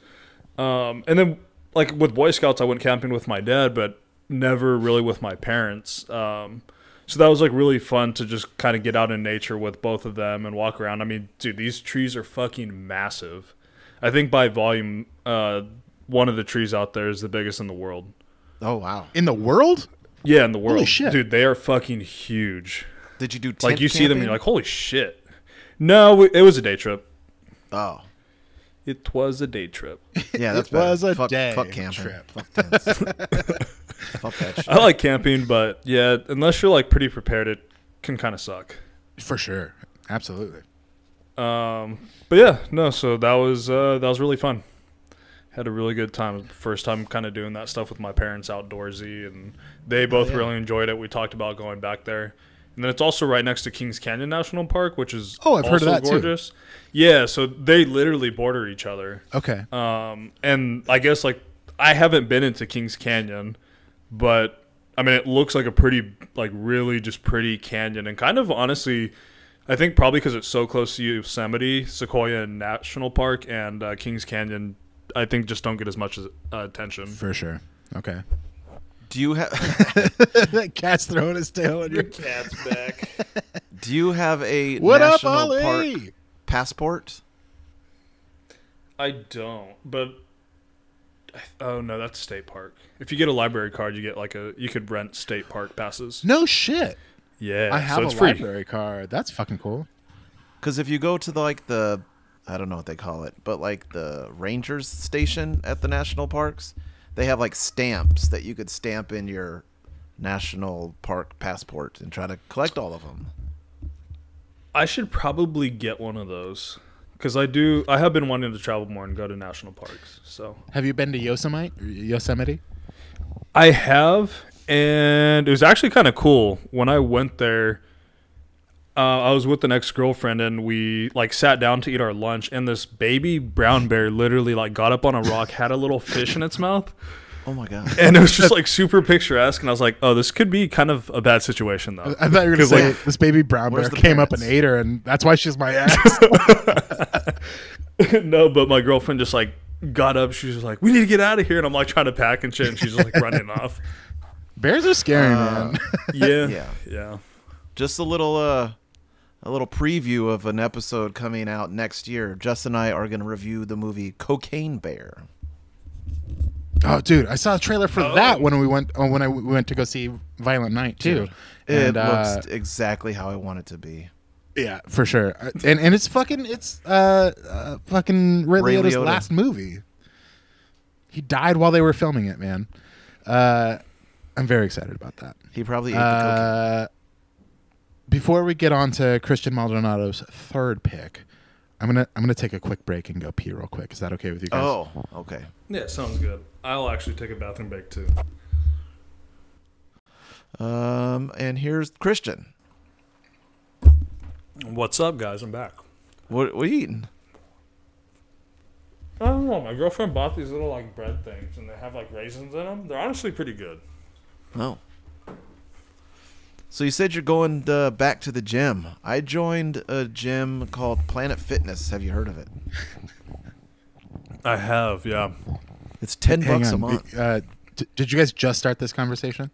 Um, and then like with Boy Scouts, I went camping with my dad, but never really with my parents. Um, so that was like really fun to just kind of get out in nature with both of them and walk around. I mean, dude, these trees are fucking massive. I think by volume, uh, one of the trees out there is the biggest in the world. oh wow. In the world? Yeah, in the world, Holy shit. dude, they are fucking huge. Did you do like you see them, and you're like, holy shit. No, it was a day trip. oh It was a day trip. yeah, that's It was better. a fuck, day fuck camping. trip. Fuck tents. fuck that shit. I like camping, but yeah, unless you're like pretty prepared, it can kind of suck. For sure. Absolutely. Um, but yeah, no. So that was uh, that was really fun. Had a really good time. First time kind of doing that stuff with my parents outdoorsy, and they both yeah. really enjoyed it. We talked about going back there, and then it's also right next to Kings Canyon National Park, which is Oh, I've heard of that, too. Yeah, so they literally border each other. Okay. Um, and I guess like I haven't been into Kings Canyon, but I mean, it looks like a pretty, like really just pretty canyon, and kind of honestly, I think probably because it's so close to Yosemite, Sequoia National Park, and uh, Kings Canyon, I think just don't get as much as, uh, attention. For sure. Okay. Do you have that cat's throwing his tail on your. Cat's back. Do you have a What up, national Ollie? park passport? I don't, but oh no, that's state park. If you get a library card, you get like a you could rent state park passes. No shit. Yeah, I have so a it's free. library card. That's fucking cool. Because if you go to the like the, I don't know what they call it, but like the rangers station at the national parks, they have like stamps that you could stamp in your national park passport and try to collect all of them. I should probably get one of those because I do. I have been wanting to travel more and go to national parks. So Have you been to Yosemite? Yosemite? I have, and it was actually kind of cool when I went there. Uh, I was with an ex girlfriend, and we like sat down to eat our lunch, and this baby brown bear literally like got up on a rock, had a little fish in its mouth, Oh my god! and it was just like super picturesque. And I was like, "Oh, this could be kind of a bad situation, though." I thought you were gonna say like- this baby brown bear Where's the came up and ate her, and that's why she's my ex. no, but my girlfriend just like got up. She was like, "We need to get out of here," and I'm like trying to pack and shit, and she's just like running off. Bears are scary, Uh, man. Yeah, Yeah. yeah. Just a little uh, a little preview of an episode coming out next year. Jess and I are going to review the movie Cocaine Bear. Oh, dude, I saw a trailer for that when we went oh, when I we went to go see Violent Night too. It And, uh, looks exactly how I want it to be. Yeah, for sure. Uh, And and it's fucking it's uh, uh fucking Ray, Ray Liotta's Liotta. last movie. He died while they were filming it, man. Uh, I'm very excited about that. He probably ate the cocaine. Before we get on to Christian Maldonado's third pick, I'm gonna I'm gonna take a quick break and go pee real quick. Is that okay with you guys? Oh, okay. Yeah, sounds good. I'll actually take a bathroom break too. Um, and here's Christian. What's up, guys? I'm back. What, what are you eating? I don't know. My girlfriend bought these little like bread things, and they have like raisins in them. They're honestly pretty good. Oh. So you said you're going uh, back to the gym. I joined a gym called Planet Fitness. Have you heard of it? I have, yeah. It's ten Hang bucks a month. Uh, d- did you guys just start this conversation?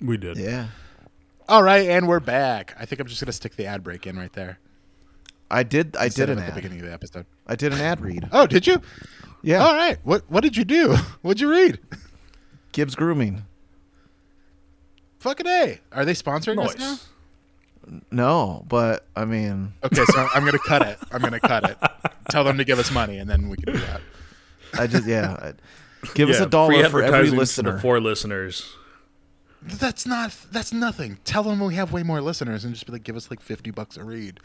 We did. Yeah. All right, and we're back. I think I'm just gonna stick the ad break in right there. I did. I instead did of an at the beginning of the episode. I did an ad read. Oh, did you? Yeah. All right. What What did you do? What'd you read? Gibbs Grooming. Fucking a. Day. Are they sponsoring us now? No, but I mean, Okay, so I'm gonna cut it. I'm gonna cut it. Tell them to give us money, and then we can do that. I just yeah. I- Give us a dollar for every advertising to listener. The four listeners. That's not. That's nothing. Tell them we have way more listeners, and just be like, give us like fifty bucks a read.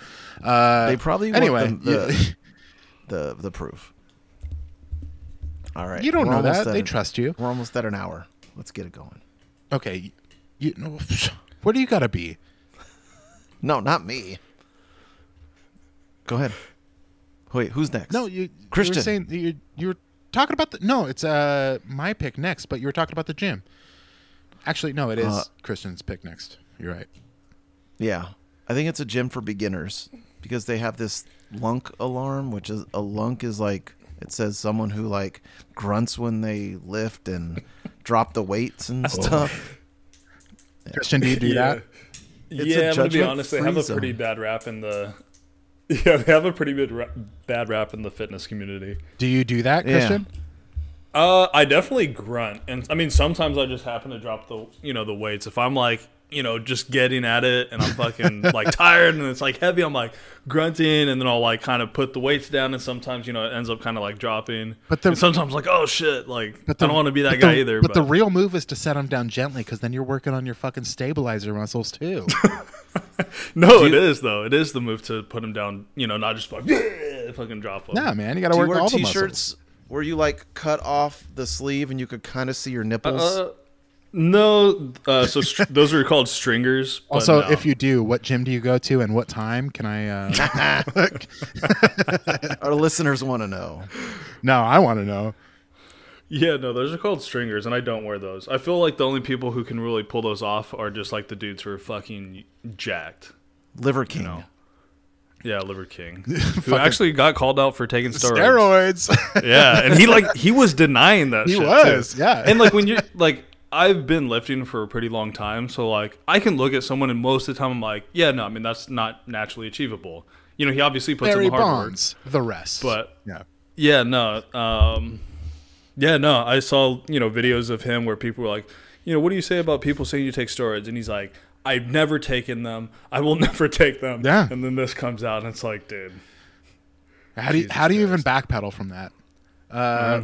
Uh, They probably anyway. want the, the, the the proof. All right. you don't we're know that. They an- trust you. We're almost at an hour. Let's get it going. Okay. You know, where do you gotta be? No, not me. Go ahead. Wait, who's next? No, you. You Christian. were saying you. You were talking about the. No, it's uh my pick next, but you were talking about the gym. Actually, no, it is Uh, Christian's pick next. You're right. Yeah, I think it's a gym for beginners because they have this lunk alarm, which is a lunk is like it says someone who like grunts when they lift and drop the weights and stuff. Christian, do you do yeah. that? It's yeah, I'm gonna be honest. They have a pretty zone. bad rap in the. Yeah, they have a pretty bad rap, bad rap in the fitness community. Do you do that, Yeah. Christian? Uh, I definitely grunt, and I mean sometimes I just happen to drop the you know the weights. If I'm like you know just getting at it and I'm fucking like tired and it's like heavy, I'm like grunting, and then I'll like kind of put the weights down, and sometimes you know it ends up kind of like dropping. But the- and sometimes like oh shit, like But the- I don't want to be that guy the- either. But, But, the real move is to set them down gently, because then you're working on your fucking stabilizer muscles too. no, it is though. It is the move to put them down. You know, not just like fucking drop him. nah, man, you got to Do you work wear all the t-shirts muscles. where you like cut off the sleeve and you could kind of see your nipples? Uh, no, uh, so str- those are called stringers. but Also, no. if you do, what gym do you go to and what time? Can I? Uh... Our listeners want to know. no, I want to know. Yeah, no, those are called stringers, and I don't wear those. I feel like the only people who can really pull those off are just like the dudes who are fucking jacked. Liver King. know. Yeah, Liver King, who actually got called out for taking steroids. Steroids. Yeah, and he like he was denying that. He shit, was, too. yeah. And like when you're like, I've been lifting for a pretty long time, so like I can look at someone, and most of the time I'm like, yeah, no, I mean that's not naturally achievable. You know, he obviously puts Barry in the hard work, The rest. but yeah. yeah, no. Um, yeah, no. I saw you know videos of him where people were like, you know, what do you say about people saying you take steroids? And he's like, I've never taken them. I will never take them. Yeah. And then this comes out, and it's like, dude. How do you, Jesus how do you even backpedal from that? Uh,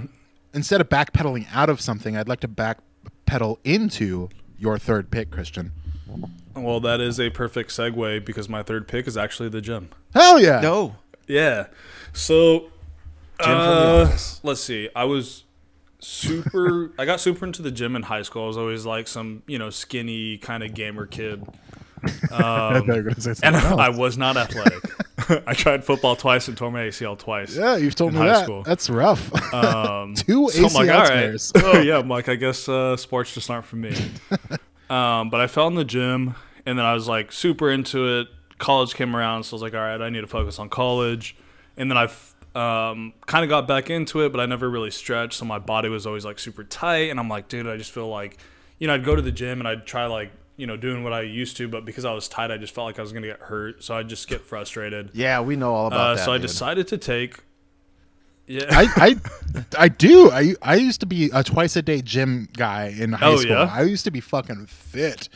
Instead of backpedaling out of something, I'd like to backpedal into your third pick, Christian. Well, that is a perfect segue because my third pick is actually the gym. Hell yeah! No. Yeah. So, Jim from the uh, let's see. I was super. I got super into the gym in high school. I was always like some, you know, skinny kind of gamer kid. I thought you were gonna say and something I was not athletic. I tried football twice and tore my ACL twice. Yeah, you've told me high that. school. That's rough. Um, Two so like, ACL all right. tears. oh yeah, I'm like, I guess uh, sports just aren't for me. Um, but I fell in the gym, and then I was like super into it. College came around, so I was like, all right, I need to focus on college. And then I um, kind of got back into it, but I never really stretched, so my body was always like super tight. And I'm like, dude, I just feel like, you know, I'd go to the gym and I'd try like, you know, doing what I used to, but because I was tight, I just felt like I was gonna get hurt, so I'd just get frustrated. Yeah, we know all about Uh, that. so I dude. decided to take. Yeah. I, I I do. I I used to be a twice a day gym guy in high Oh, school. yeah? I used to be fucking fit.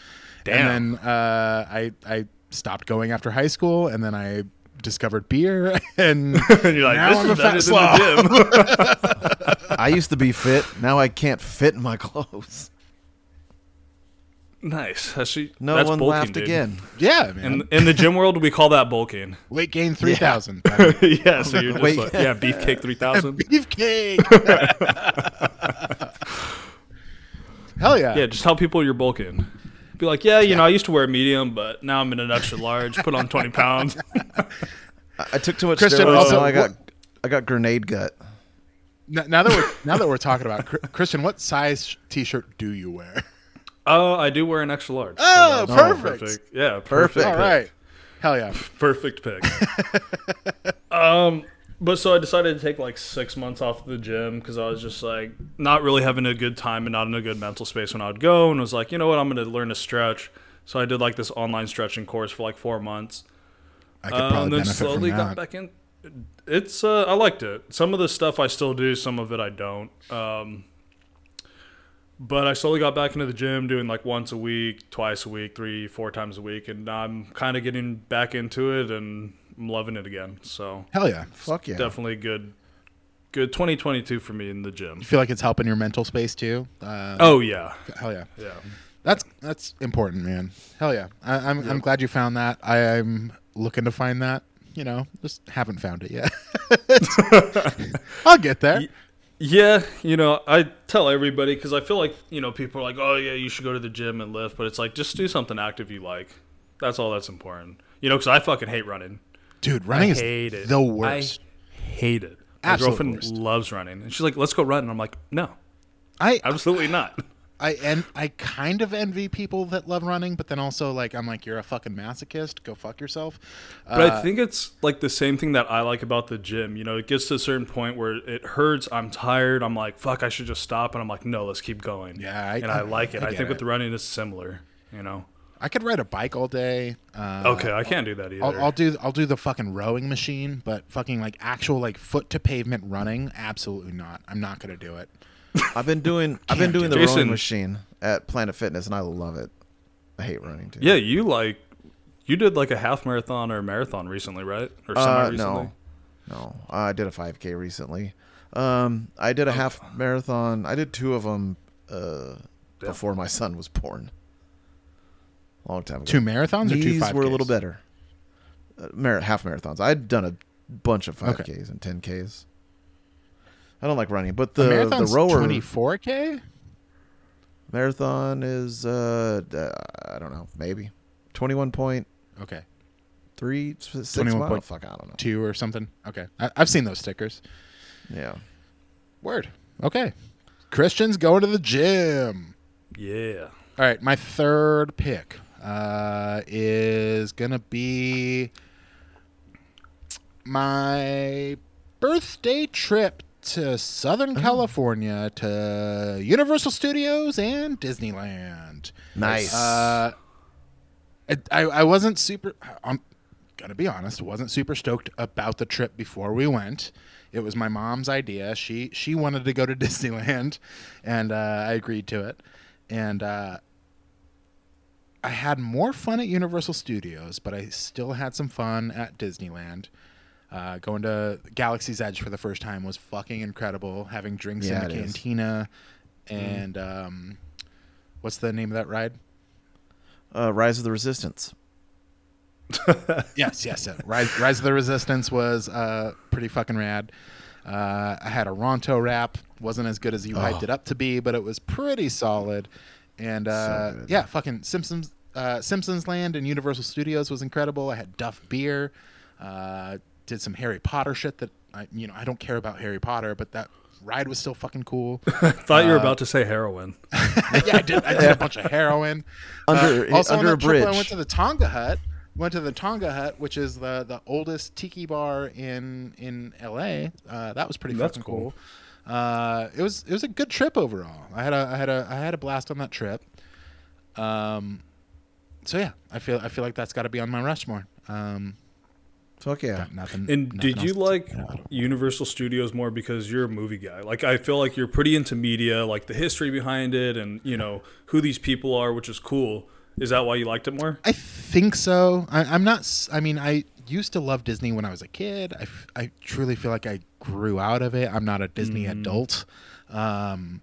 Damn. And then uh, I I stopped going after high school, and then I discovered beer, and and you're like, Now this I'm is a fat better than the gym. I used to be fit. Now I can't fit in my clothes. Nice. Actually, No that's one bulking, laughed dude. again. yeah, man. In in the gym world, we call that bulking. Weight gain three thousand. yeah. So you're just Wait. like, yeah, beefcake three thousand. Beefcake. Hell yeah. Yeah, just tell people you're bulking. Be like, yeah, you know, I used to wear a medium, but now I'm in an extra large. Put on twenty pounds. I, I took too much Christian, steroids. also- I got I got grenade gut. N- Now that we're now that we're talking about Christian, what size T-shirt do you wear? Oh, I do wear an extra large. Oh, that's perfect. Yeah, Perfect. perfect. All right. Hell yeah. perfect pick. um, but so I decided to take like six months off the gym because I was just like not really having a good time and not in a good mental space when I would go, and was like, you know what, I'm going to learn to stretch. So I did like this online stretching course for like four months. I could probably Uh, and then benefit slowly from got back in. It's uh, I liked it. Some of the stuff I still do, some of it I don't. Um, but I slowly got back into the gym, doing like once a week, twice a week, three, four times a week, and I'm kind of getting back into it, and I'm loving it again. So Hell yeah. Fuck yeah. definitely good, good 2022 for me in the gym. You feel like it's helping your mental space too? Uh, Oh yeah, hell yeah. yeah. That's that's important, man. Hell yeah. I, I'm I'm glad you found that. I, I'm looking to find that. You know, just haven't found it yet. I'll get there. Yeah, you know, I tell everybody because I feel like you know people are like, oh yeah, you should go to the gym and lift, but it's like just do something active you like. That's all that's important. You know, because I fucking hate running. Dude, running I is hate it. the worst. I hate it. My Absolute girlfriend worst. loves running, and she's like, "Let's go run." And I'm like, "No, I absolutely not." I and I kind of envy people that love running, but then also like I'm like you're a fucking masochist. Go fuck yourself. But Uh, I think it's like the same thing that I like about the gym. You know, it gets to a certain point where it hurts. I'm tired. I'm like, "Fuck, I should just stop." And I'm like, "No, let's keep going." Yeah, I- and I, I- like it. I I, think it. with the running, it's similar. You know. I could ride a bike all day. Uh, Okay, I can't do that either. I'll, I'll do I'll do the fucking rowing machine, but fucking like actual like foot to pavement running, absolutely not. I'm not gonna do it. I've been doing I've been doing the it. rowing machine at Planet Fitness and I love it. I hate running too. yeah, you like you did like a half marathon or a marathon recently, right? Or semi Uh, recently. no, no. I did a 5K recently. Um, I did a half marathon. I did two of them uh, before my son was born. Long time ago. Two marathons or two These five were a little better. Uh, mar- half marathons. I'd done a bunch of Okay. 5Ks and 10Ks. I don't like running, but The the the rower 24k. marathon is uh, uh, I don't know, maybe 21 point Okay, three six 21 point Fuck, I don't know. two or something. Okay, I, I've seen those stickers. Yeah. Word. Okay. Christian's going to the gym. Yeah. All right, my third pick uh, is gonna be my birthday trip to Southern California to Universal Studios and Disneyland. Nice. Uh, I, I, I wasn't super. I'm gonna be honest. wasn't super stoked about the trip before we went. It was my mom's idea. She she wanted to go to Disneyland, and uh, I agreed to it. And uh, I had more fun at Universal Studios, but I still had some fun at Disneyland. Uh, going to Galaxy's Edge for the first time was fucking incredible. Having drinks Yeah, in the it is. cantina, and um, what's the name of that ride? uh, Rise of the Resistance. yes, yes, yes. Rise, Rise of the Resistance was uh, pretty fucking rad. Uh, I had a Ronto wrap. wasn't as good as you hyped it up to be, but it was pretty solid. And uh, good. yeah, fucking Simpsons, uh, Simpsons Land and Universal Studios was incredible. I had Duff beer. Uh, did some Harry Potter shit that I, you know, I don't care about Harry Potter, but that ride was still fucking cool. Thought you were about to say heroin. yeah, I did. I did a bunch of heroin. Under- Uh, also under on a that trip, I went to the Tonga Hut. Went to the Tonga Hut, which is the the oldest tiki bar in in L.A. Uh, that was pretty That's fucking cool. cool. Uh, it was it was a good trip overall. I had a I had a I had a blast on that trip. Um, so yeah, I feel I feel like that's got to be on my Rushmore. Um, Fuck yeah. got nothing. And nothing did you else to- like yeah, I don't- Universal Studios more because you're a movie guy? Like I feel like you're pretty into media, like the history behind it, and you know who these people are, which is cool. Is that why you liked it more? I think so. I, I'm not. s- I mean, I used to love Disney when I was a kid. I, I truly feel like I grew out of it. I'm not a Disney adult. Um,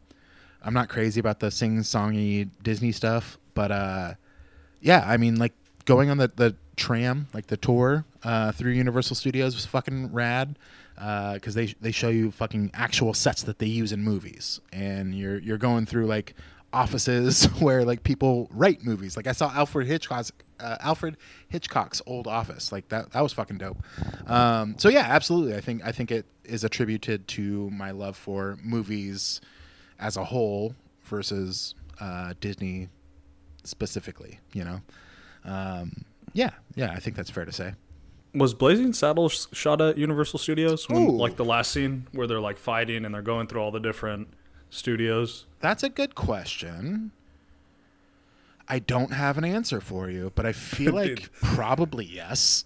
I'm not crazy about the sing songy Disney stuff, but uh, yeah, I mean, like going on the the tram, like the tour uh, through Universal Studios was fucking rad. Because they they show you fucking actual sets that they use in movies, and you're you're going through like offices where like people write movies. Like I saw Alfred Hitchcock's uh, Alfred Hitchcock's old office. Like that that was fucking dope. Um, so yeah, absolutely. I think I think it is attributed to my love for movies as a whole versus uh, Disney specifically. You know, um, yeah, yeah. I think that's fair to say. Was Blazing Saddles shot at Universal Studios? When, Ooh. like the last scene where they're like fighting and they're going through all the different studios. That's a good question. I don't have an answer for you, but I feel like probably yes.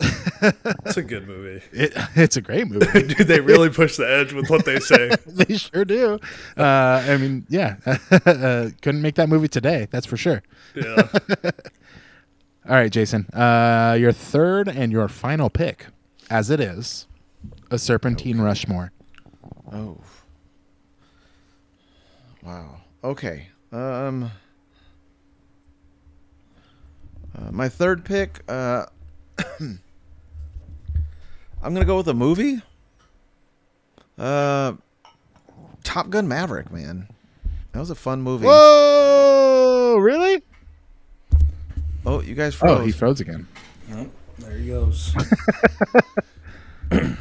It's a good movie. it, it's a great movie. Dude, they really push the edge with what they say. they sure do. Uh, I mean, yeah, uh, couldn't make that movie today. That's for sure. Yeah. All right, Jason, uh, your third and your final pick, as it is, a Serpentine Rushmore. Oh. Wow. Okay. Um. Uh, my third pick. Uh, I'm gonna go with a movie. Uh, Top Gun Maverick, man. That was a fun movie. Whoa! Really? Oh, you guys froze. Oh, he froze again. Oh, there he goes.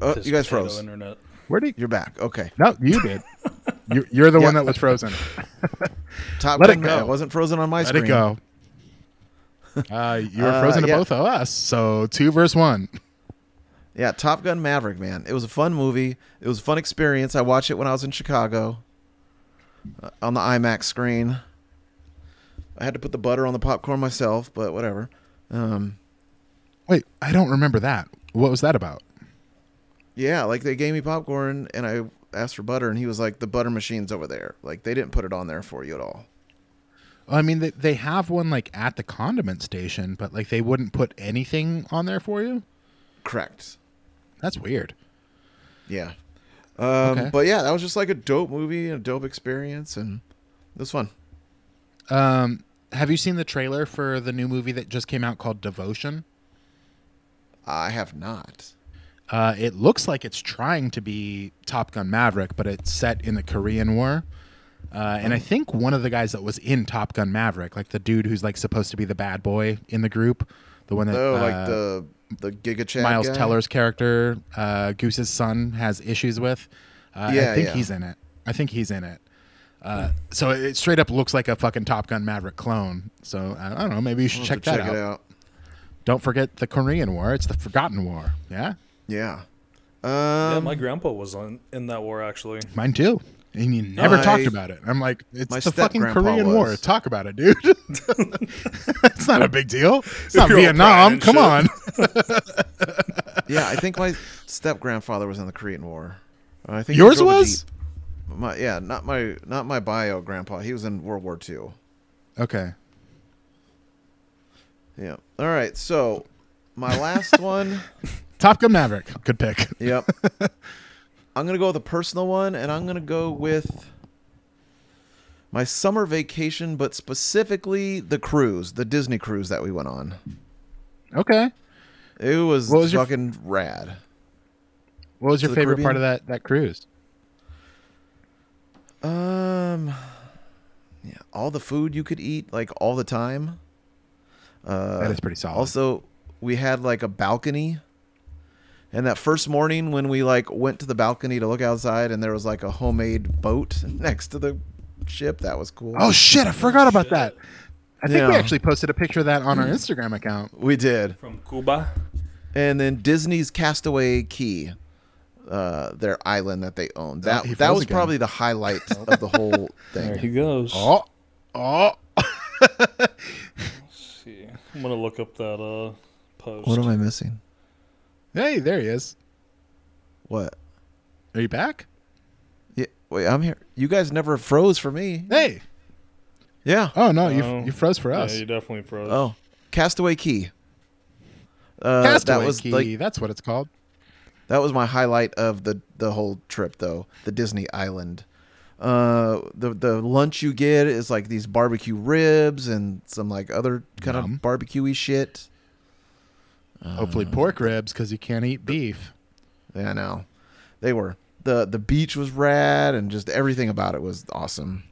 oh, This you guys froze. Internet. Where did? You're back. Okay. No, you did. you, you're the one that was frozen. Top Let Gun. it go. yeah, It wasn't frozen on my screen. Let it go. Uh, you were Uh, frozen to both of us, so two versus one. Yeah, Top Gun Maverick, man. It was a fun movie. It was a fun experience. I watched it when I was in Chicago uh, on the IMAX screen. I had to put the butter on the popcorn myself, but whatever. Um, Wait, I don't remember that. What was that about? yeah, like they gave me popcorn and I asked for butter, and he was like, "The butter machine's over there." Like they didn't put it on there for you at all. I mean, they, they have one like at the condiment station, but like they wouldn't put anything on there for you. Correct. That's weird. Yeah. Um, Okay. But yeah, that was just like a dope movie, a dope experience, and it was fun. Um, have you seen the trailer for the new movie that just came out called Devotion? I have not. Uh, it looks like it's trying to be Top Gun Maverick, but it's set in the Korean War. Uh, and I think one of the guys that was in Top Gun Maverick, like the dude who's like supposed to be the bad boy in the group, the one that Oh, uh, like the the Giga Chad Miles guy? Teller's character, uh, Goose's son, has issues with. Uh, Yeah, I think yeah. he's in it. I think he's in it. Uh, so it straight up looks like a fucking Top Gun Maverick clone. So I don't know. Maybe you should I'll check that check out. it out. Don't forget the Korean War. It's the Forgotten War. Yeah, Yeah. yeah, Um, my grandpa was on in that war actually. mine too. And you never I- talked about it. I'm like, it's my the fucking step-grandpa Korean War. Talk about it, dude. it's not a big deal. It's not You're Vietnam. crying and Come on. yeah, I think my step grandfather was in the Korean War. I think Yours drove a was? My yeah, not my not my bio grandpa. He was in World War II. Okay. Yeah. All right. So my last one. Top Gun Maverick. Good pick. Yep. I'm gonna go with a personal one, and I'm gonna go with my summer vacation, but specifically the cruise, the Disney cruise that we went on. Okay. It was, What was your- fucking rad. What was your favorite part of that that cruise? Um, yeah, all the food you could eat like all the time. Uh, That is pretty solid. Also, we had like a balcony. And that first morning when we like went to the balcony to look outside and there was like a homemade boat next to the ship, that was cool. Oh shit! I forgot about that. I think we actually posted a picture of that on our Instagram account. We did. From Cuba. And then Disney's Castaway Cay, uh, their island that they own. That he that was again. probably the highlight of the whole thing. There he goes. Oh, oh. see. I'm gonna look up that uh post. What am I missing? Hey, there he is. What? Are you back? Yeah, wait, I'm here. You guys never froze for me. Hey. Yeah. Oh no, you Oh. you froze for Yeah, us. you definitely froze. Oh, Castaway Cay. Uh, Castaway that was Key. like that's what it's called. That was my highlight of the the whole trip, though. The Disney Island. Uh, the the lunch you get is like these barbecue ribs and some like other kind Yum. of barbecuey shit. Hopefully pork ribs because you can't eat beef. Yeah, I know. They were the the beach was rad and just everything about it was awesome.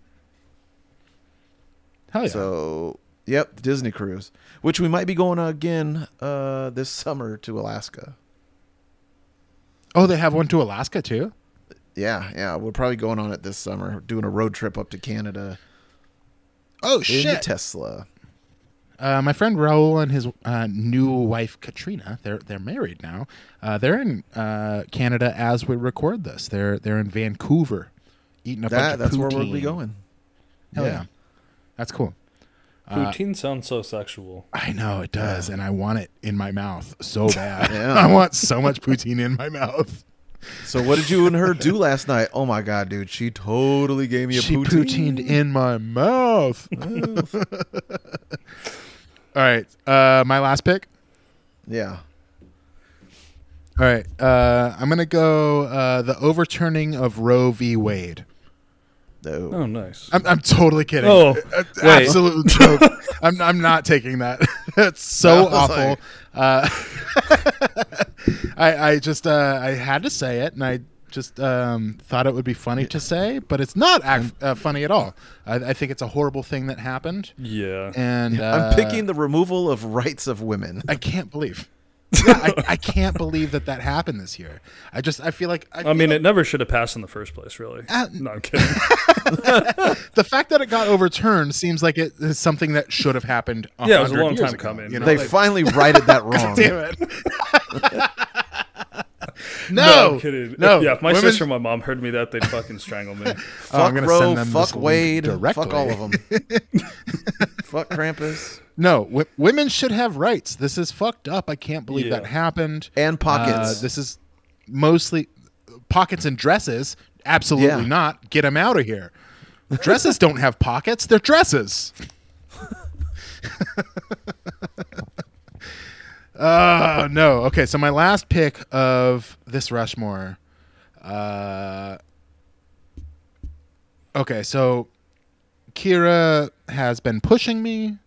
Hell yeah. So, yep, Disney cruise, which we might be going again uh, this summer to Alaska. Oh, they have one to Alaska too. Yeah, yeah, we're probably going on it this summer, doing a road trip up to Canada Oh in the shit! Tesla. Uh, my friend Raul and his uh, new wife Katrina, they're they're married now. Uh, they're in uh, Canada as we record this. They're they're in Vancouver, eating a bunch That of that's where we'll be going. Hell yeah. that's cool. Poutine sounds so sexual. I know it does, and I want it in my mouth so bad. Yeah. I want so much poutine in my mouth. So, what did you and her do last night? Oh my god, dude, she totally gave me a she poutine. poutined in my mouth. All right, uh, my last pick. Yeah, All right, uh, I'm gonna go uh, the overturning of Roe v. Wade. No. Oh, nice. I'm, I'm totally kidding. Oh, Uh, absolute joke. I'm I'm not taking that. That's so I awful. like- uh, I I just uh, I had to say it, and I just um, thought it would be funny to say, but it's not act, uh, funny at all. I, I think it's a horrible thing that happened, Yeah. and uh, I'm picking the removal of rights of women. I can't believe. Yeah, I, I can't believe that that happened this year. I just I feel like I, I feel mean, like it never should have passed in the first place, really. Uh, no, I'm kidding. the fact that it got overturned seems like it is something that should have happened. Yeah, it was a long time ago, coming. You know? They Like, finally righted that wrong. damn it. No, I'm kidding. no. Yeah, if my Women- sister and my mom heard me that, they'd fucking strangle me. Oh, I'm Fuck gonna Roe, send them fuck this Wade, directly. fuck all of them. fuck Krampus No, w- women should have rights. This is fucked up. I can't believe Yeah. that happened. and pockets. Uh, this is mostly pockets and dresses. Absolutely Yeah. not. Get them out of here. Dresses don't have pockets. They're dresses. Oh no. Okay, so my last pick of this Rushmore. Uh, okay, so Kira has been pushing me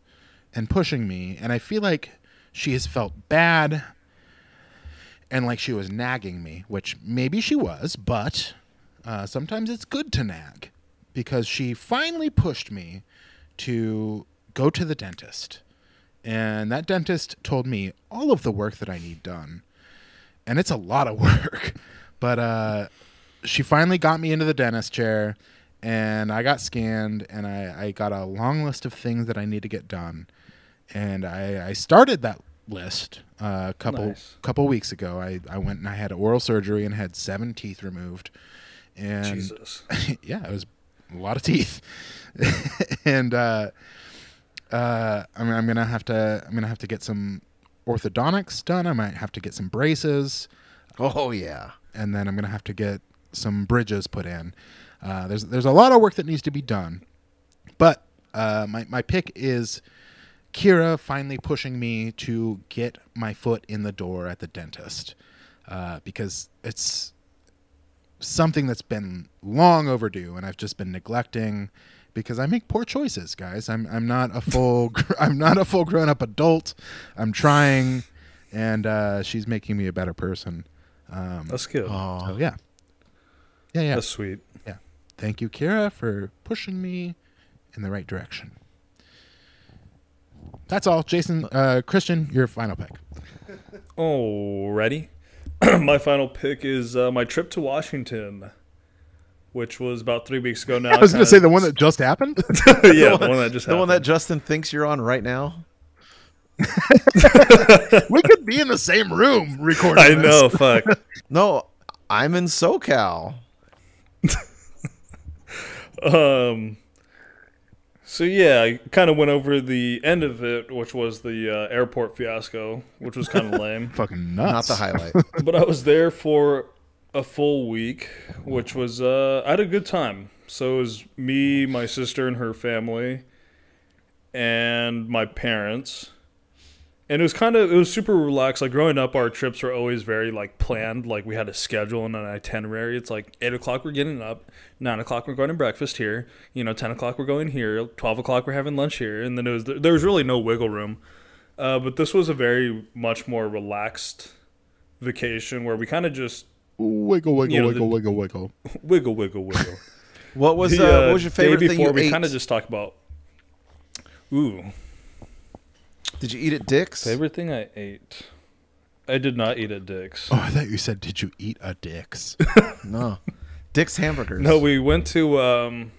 and pushing me, and I feel like she has felt bad and like she was nagging me, which maybe she was, but uh, sometimes it's good to nag because she finally pushed me to go to the dentist. And that dentist told me all of the work that I need done. And it's a lot of work. But uh, she finally got me into the dentist chair, and I got scanned, and I, I got a long list of things that I need to get done, and I, I started that list uh, a couple Nice. couple weeks ago. I, I went and I had oral surgery and had seven teeth removed, and Jesus. yeah, it was a lot of teeth, and uh, uh, I mean, I'm gonna have to I'm gonna have to get some orthodontics done. I might have to get some braces, Oh yeah. and then I'm gonna have to get some bridges put in. Uh, there's there's a lot of work that needs to be done, but uh, my my pick is Kira finally pushing me to get my foot in the door at the dentist uh, because it's something that's been long overdue, and I've just been neglecting because I make poor choices, guys. I'm I'm not a full I'm not a full grown up adult. I'm trying, and uh, she's making me a better person. Um, That's good. Oh. yeah, yeah, yeah. That's sweet. Yeah. Thank you, Kira, for pushing me in the right direction. That's all, Jason. Uh, Christian, your final pick. Alrighty. my final pick is uh, my trip to Washington, which was about three weeks ago now. I was going to say the one that just happened. yeah, the one that just happened. The one that. Justin thinks you're on right now. we could be in the same room recording. I this. know. Fuck. No, I'm in SoCal. Um. So yeah, I kind of went over the end of it, which was the uh, airport fiasco, which was kind of lame. Fucking nuts. Not the highlight. but I was there for a full week, which was uh, I had a good time. So it was me, my sister, and her family, and my parents. And it was kind of it was super relaxed. Like growing up, our trips were always very like planned. Like we had a schedule and an itinerary. It's like eight o'clock we're getting up, nine o'clock we're going to breakfast here. You know, ten o'clock we're going here, twelve o'clock we're having lunch here, and then it was there was really no wiggle room. Uh, but this was a very much more relaxed vacation where we kind of just Wiggle, wiggle, You know, wiggle, the- wiggle, wiggle. wiggle, wiggle, wiggle. What was The, uh, uh, what was your favorite day thing before you we ate? kind of just talked about. Ooh, Did you eat at Dick's? favorite thing I ate. I did not eat at Dick's. Oh, I thought you said, "Did you eat at Dick's?" No. Dick's hamburgers. No, we went to. um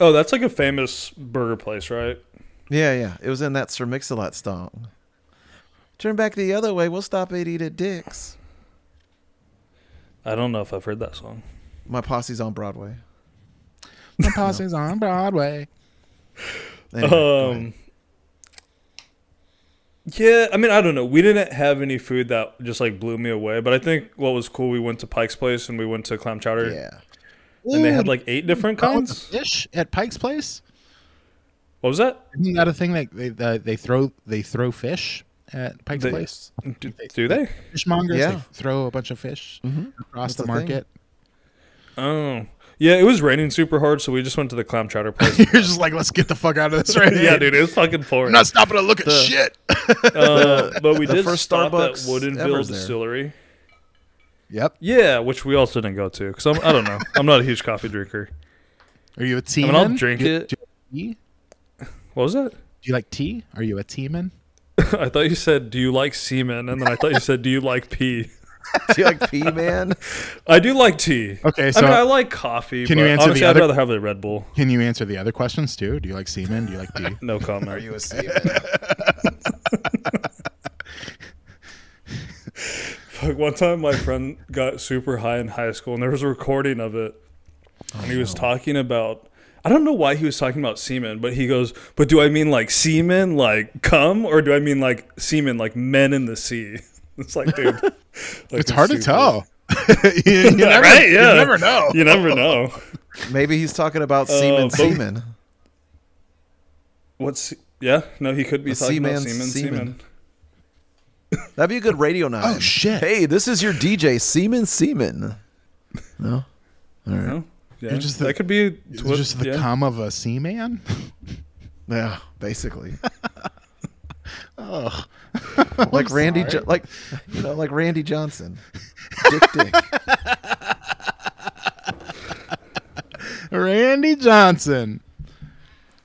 Oh, that's like a famous burger place, right? Yeah, yeah. It was in that Sir Mix-a-Lot song. Turn back the other way. We'll stop and eat at Dick's. I don't know if I've heard that song. My posse's on Broadway. My posse's on Broadway. Anyway. Um, yeah, I mean, I don't know. We didn't have any food that just like blew me away, but I think what was cool, we went to Pike's Place and we went to Clam Chowder, yeah. and they had like eight different the kinds. fish at Pike's Place. What was that? Isn't that a thing that they uh, they throw they throw fish at Pike's They- Place? Do, do they? Fishmongers Yeah. they throw a bunch of fish Mhm. across That's the a thing. market. Oh, yeah. It was raining super hard, so we just went to the Clam Chowder place. You're just like, let's get the fuck out of this right yeah, dude, it was fucking I'm pouring. not stopping to look at The- shit. Uh, but we the did first stop Starbucks at Woodinville ever's there. Distillery. Yep. Yeah, which we also didn't go to because I'm I don't know. I'm not a huge coffee drinker. Are you a tea? I mean, I'll drink Do it. Do you, tea? What was that? do you like tea? Are you a tea man? I thought you said, "Do you like semen?" And then I thought you said, "Do you like pee?" Do you like pee, man? I do like tea. Okay, I so mean, I like coffee. Can but you answer the other- I'd rather have the Red Bull. can you answer the other questions too? Do you like semen? Do you like tea? No comment. Are you a seaman? Like one time, my friend got super high in high school, and there was a recording of it, oh, and he was talking about. I don't know why he was talking about semen, but he goes, "But do I mean like semen, like cum, or do I mean like semen, like men in the sea?" It's like, dude, like, it's hard to tell. you, you never, right? Yeah, you never know. You never know. Maybe he's talking about semen, Uh, but- semen. What's yeah? No, he could be A talking about seaman, semen, semen. semen. That'd be a good radio now. Oh, shit. Hey, this is your DJ, Seaman Seaman. No? All right. No? Yeah, You're just the- that could be It's twi- just the yeah. cum of a seaman. Yeah, basically. Oh, like Randy, jo- like you know, like Randy Johnson, Dick Dick. Randy Johnson.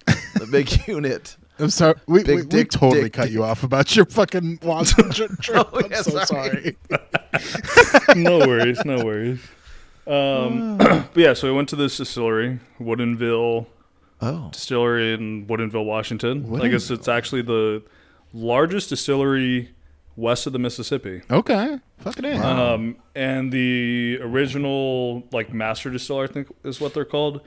the big unit. I'm sorry. We, Big we, we totally dick, cut dick. you off about your fucking Washington trip. Oh, I'm yeah, so sorry. sorry. no worries, no worries. Um, but yeah, so we went to this distillery, Woodinville Oh, Distillery in Woodinville, Washington. I guess it's actually the largest distillery west of the Mississippi. Okay. Fucking A. Um, and the original like master distiller, I think is what they're called.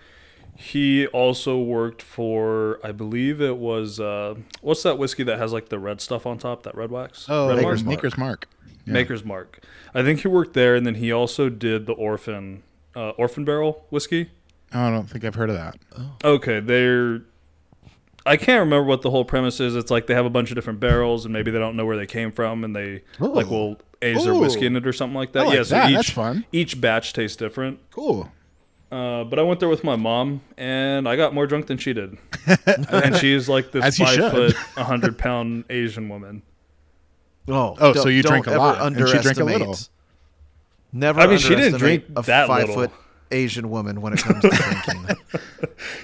He also worked for, I believe it was, uh, what's that whiskey that has like the red stuff on top, that red wax? oh, red Maker's, Mark? Maker's Mark. Yeah. Maker's Mark. I think he worked there, and then he also did the Orphan, uh, Orphan Barrel whiskey. Oh, I don't think I've heard of that. Okay, they're. I can't remember what the whole premise is. It's like they have a bunch of different barrels, and maybe they don't know where they came from, and they like Ooh. will age their whiskey in it or something like that. I like yeah, so that. each That's fun. each batch tastes different. Cool. Uh, but I went there with my mom, and I got more drunk than she did. and she's like this As five should. foot, hundred pound Asian woman. Oh, Oh, so you drink a lot, and she drank a little. Never. I mean, she didn't drink a that five little. foot Asian woman when it comes to drinking.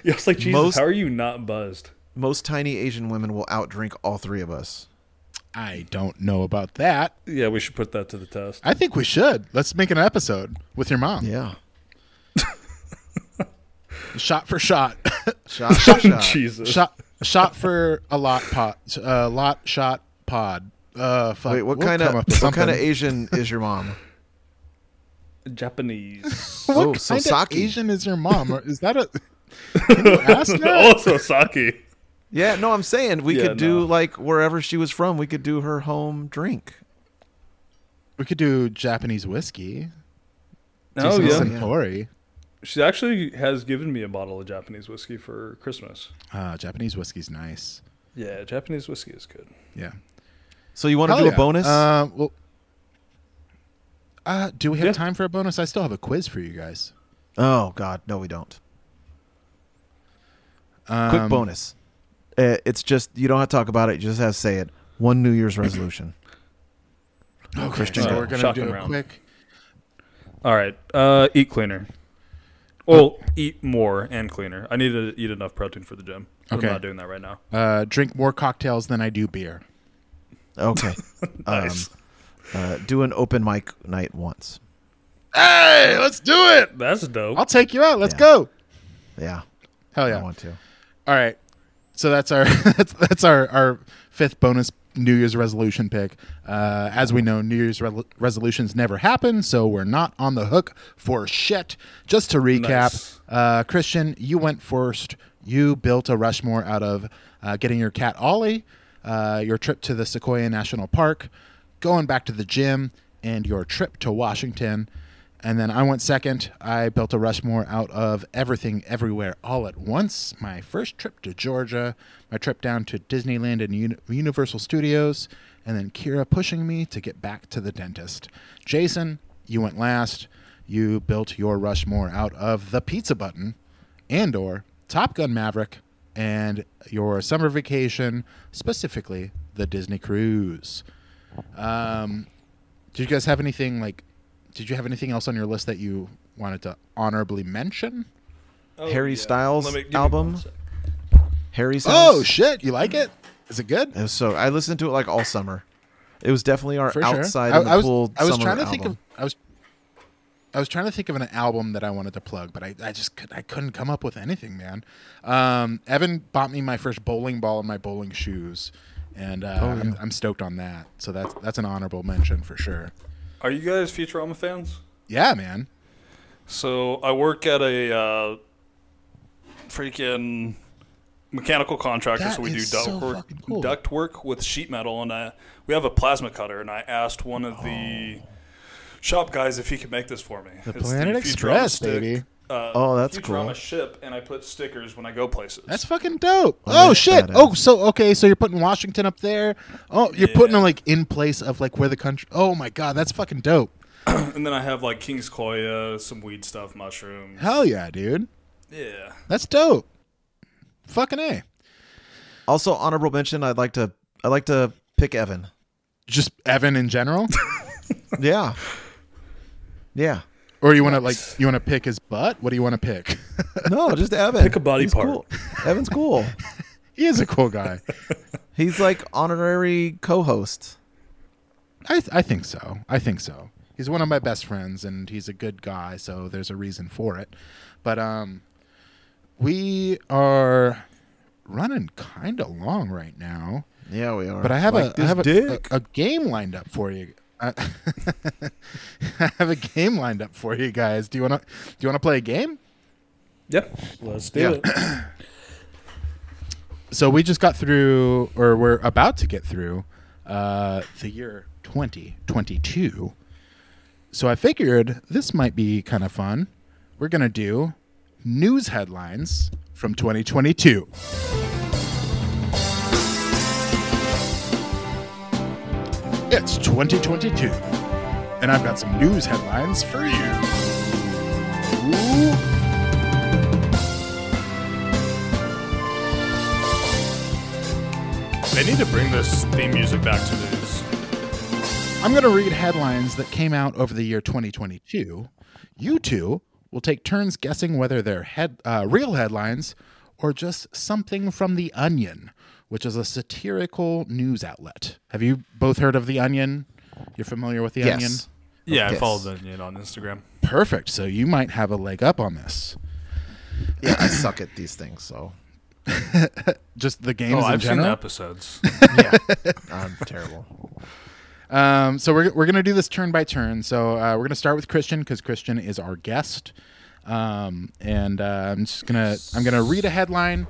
Yeah, I was like, Jesus, Most- how are you not buzzed? Most tiny Asian women will outdrink all three of us. I don't know about that. Yeah, we should put that to the test. I think we should. Let's make an episode with your mom. Yeah. Shot for shot. Shot, shot, shot. Jesus. shot shot for a lot pod. Uh, lot shot pod. Uh, fuck. Wait, what We'll kind of come up with what kind of something. Asian is your mom? Japanese. What Oh, so kind sake. of Asian is your mom? Or Is that a? Can you ask that? also sake. Yeah, no, I'm saying we Yeah, could do no. like wherever she was from, we could do her home drink. We could do Japanese whiskey. Do Oh some yeah. Suntory. She actually has given me a bottle of Japanese whiskey for Christmas. Ah, Japanese whiskey's nice. Yeah, Japanese whiskey is good. Yeah. So you want to Hell do yeah. a bonus? Uh, well, uh, do we have Yeah. time for a bonus? I still have a quiz for you guys. oh God, no, we don't. Um, Quick bonus. Uh, it's just you don't have to talk about it. You just have to say it. One New Year's resolution. Okay, Christian so we're gonna Shotgun do a round. quick. All right. Uh, eat cleaner. Well, eat more and cleaner. I need to eat enough protein for the gym. Okay. I'm not doing that right now. Uh, drink more cocktails than I do beer. Okay. Nice. Um, uh, do an open mic night once. Hey, let's do it! That's dope. I'll take you out. Let's Yeah. go. Yeah, Hell yeah. I want to. All right. So that's our that's that's our our fifth bonus New Year's resolution pick. Uh, as we know, New Year's re- resolutions never happen, so we're not on the hook for shit. Just to recap, Nice. uh, Christian, you went first. You built a Rushmore out of uh, getting your cat Ollie, uh, your trip to the Sequoia National Park, going back to the gym, and your trip to Washington. And then I went second. I built a Rushmore out of everything, everywhere, all at once. My first trip to Georgia, my trip down to Disneyland and Uni- Universal Studios, and then Kira pushing me to get back to the dentist. Jason, you went last. You built your Rushmore out of the Pizza Button, and/or Top Gun Maverick, and your summer vacation, specifically the Disney cruise. Um, did you guys have anything like? Did you have anything else on your list that you wanted to honorably mention? Harry Styles me- album? one sec. Harry. Oh shit! You like it? Is it good? It so I listened to it like all summer. It was definitely our For outside sure. in the I, I was, pool I was summer trying to think album. of. I was. I was trying to think of an album that I wanted to plug, but I, I just could, I couldn't come up with anything, man. Um, Evan bought me my first bowling ball and my bowling shoes, and uh, Oh, I'm, I'm stoked on that. So that's that's an honorable mention for sure. Are you guys Futurama fans? Yeah, man. So I work at a uh, freaking mechanical contractor, That so we do duct so work, fucking cool. duct work with sheet metal, and uh, we have a plasma cutter. And I asked one of the shop guys if he could make this for me. The It's Planet Futurama Express, stick, baby. Uh, Oh, that's Futurama cool. ship, and I put stickers when I go places. That's fucking dope. Oh, Oh shit. Oh, so okay, so you're putting Washington up there. Oh, you're putting Yeah. them like in place of like where the country. Oh my god, that's fucking dope. and then I have like King's Koya, some weed stuff, mushrooms. Hell yeah, dude. Yeah. That's dope. Fucking a. Also, honorable mention. I'd like to. I'd like to pick Evan. Just Evan in general, Yeah. Yeah. or you want to like you want to pick his butt? What do you want to pick? No, just Evan. Pick a body He's part. Cool. Evan's cool. he is a cool guy. He's like honorary co-host. I th- I think so. I think so. he's one of my best friends, and he's a good guy, so there's a reason for it. But um, we are running kind of long right now. Yeah, we are. But I have Like a I this have a, dick. a, a game lined up for you. I, I have a game lined up for you guys. Do you want to do you want to play a game? Yep. Let's do Yeah. it. So we just got through, or we're about to get through, uh, the year 2022. So I figured this might be kind of fun. We're gonna do news headlines from 2022. It's 2022, and I've got some news headlines for you. They need to bring this theme music back to news. I'm going to read headlines that came out over the year 2022. You two will take turns guessing whether they're head, uh, real headlines or just something from The Onion, which is a satirical news outlet. Have you both heard of The Onion? You're familiar with The Onion? yes. Yeah, I follow the Onion on Instagram. Perfect. So you might have a leg up on this. Yeah, I suck at these things, so Just the games Oh, in I've seen the general. episodes. yeah, I'm terrible. Um, so we're, we're going to do this turn by turn. So uh, we're going to start with Christian because Christian is our guest. Um, and uh, I'm just gonna I'm gonna read a headline,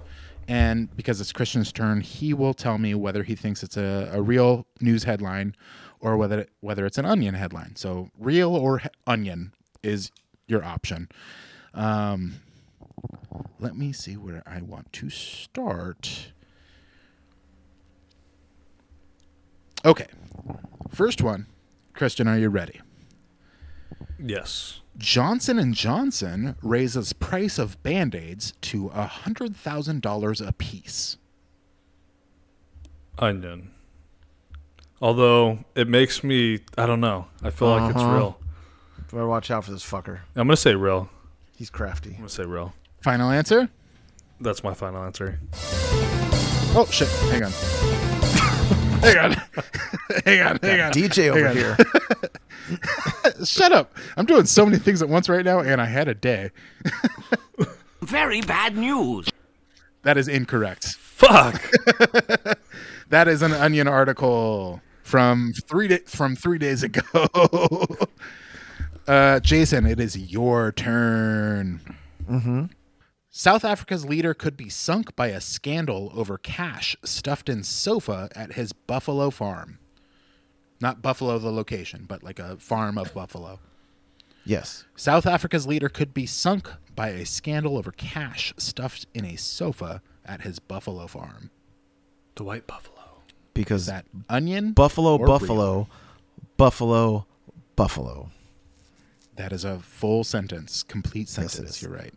and because it's Christian's turn, he will tell me whether he thinks it's a, a real news headline or whether it, whether it's an onion headline. So real or he- onion is your option. Um, let me see where I want to start. Okay, first one, Christian, are you ready? yes. Johnson and Johnson raises price of band-aids to $100,000 a piece. Onion. Although it makes me, I don't know. I feel like it's Uh-huh. real. Better watch out for this fucker. I'm gonna say real. He's crafty. I'm gonna say real. Final answer? That's my final answer. Oh shit, hang on. hang on. hang on, hang on. DJ over on. here. Shut up. I'm doing so many things at once right now and I had a day. Very bad news. That is incorrect. Fuck. That is an onion article from 3 da- from 3 days ago. uh Jason, it is your turn. South Africa's leader could be sunk by a scandal over cash stuffed in sofa at his buffalo farm. Not Buffalo, the location, but like a farm of buffalo. Yes. South Africa's leader could be sunk by a scandal over cash stuffed in a sofa at his buffalo farm. the white buffalo. Is Because that onion? Buffalo, or Buffalo, Buffalo, Buffalo. That is a full sentence, complete Yes, it sentence. is. You're right.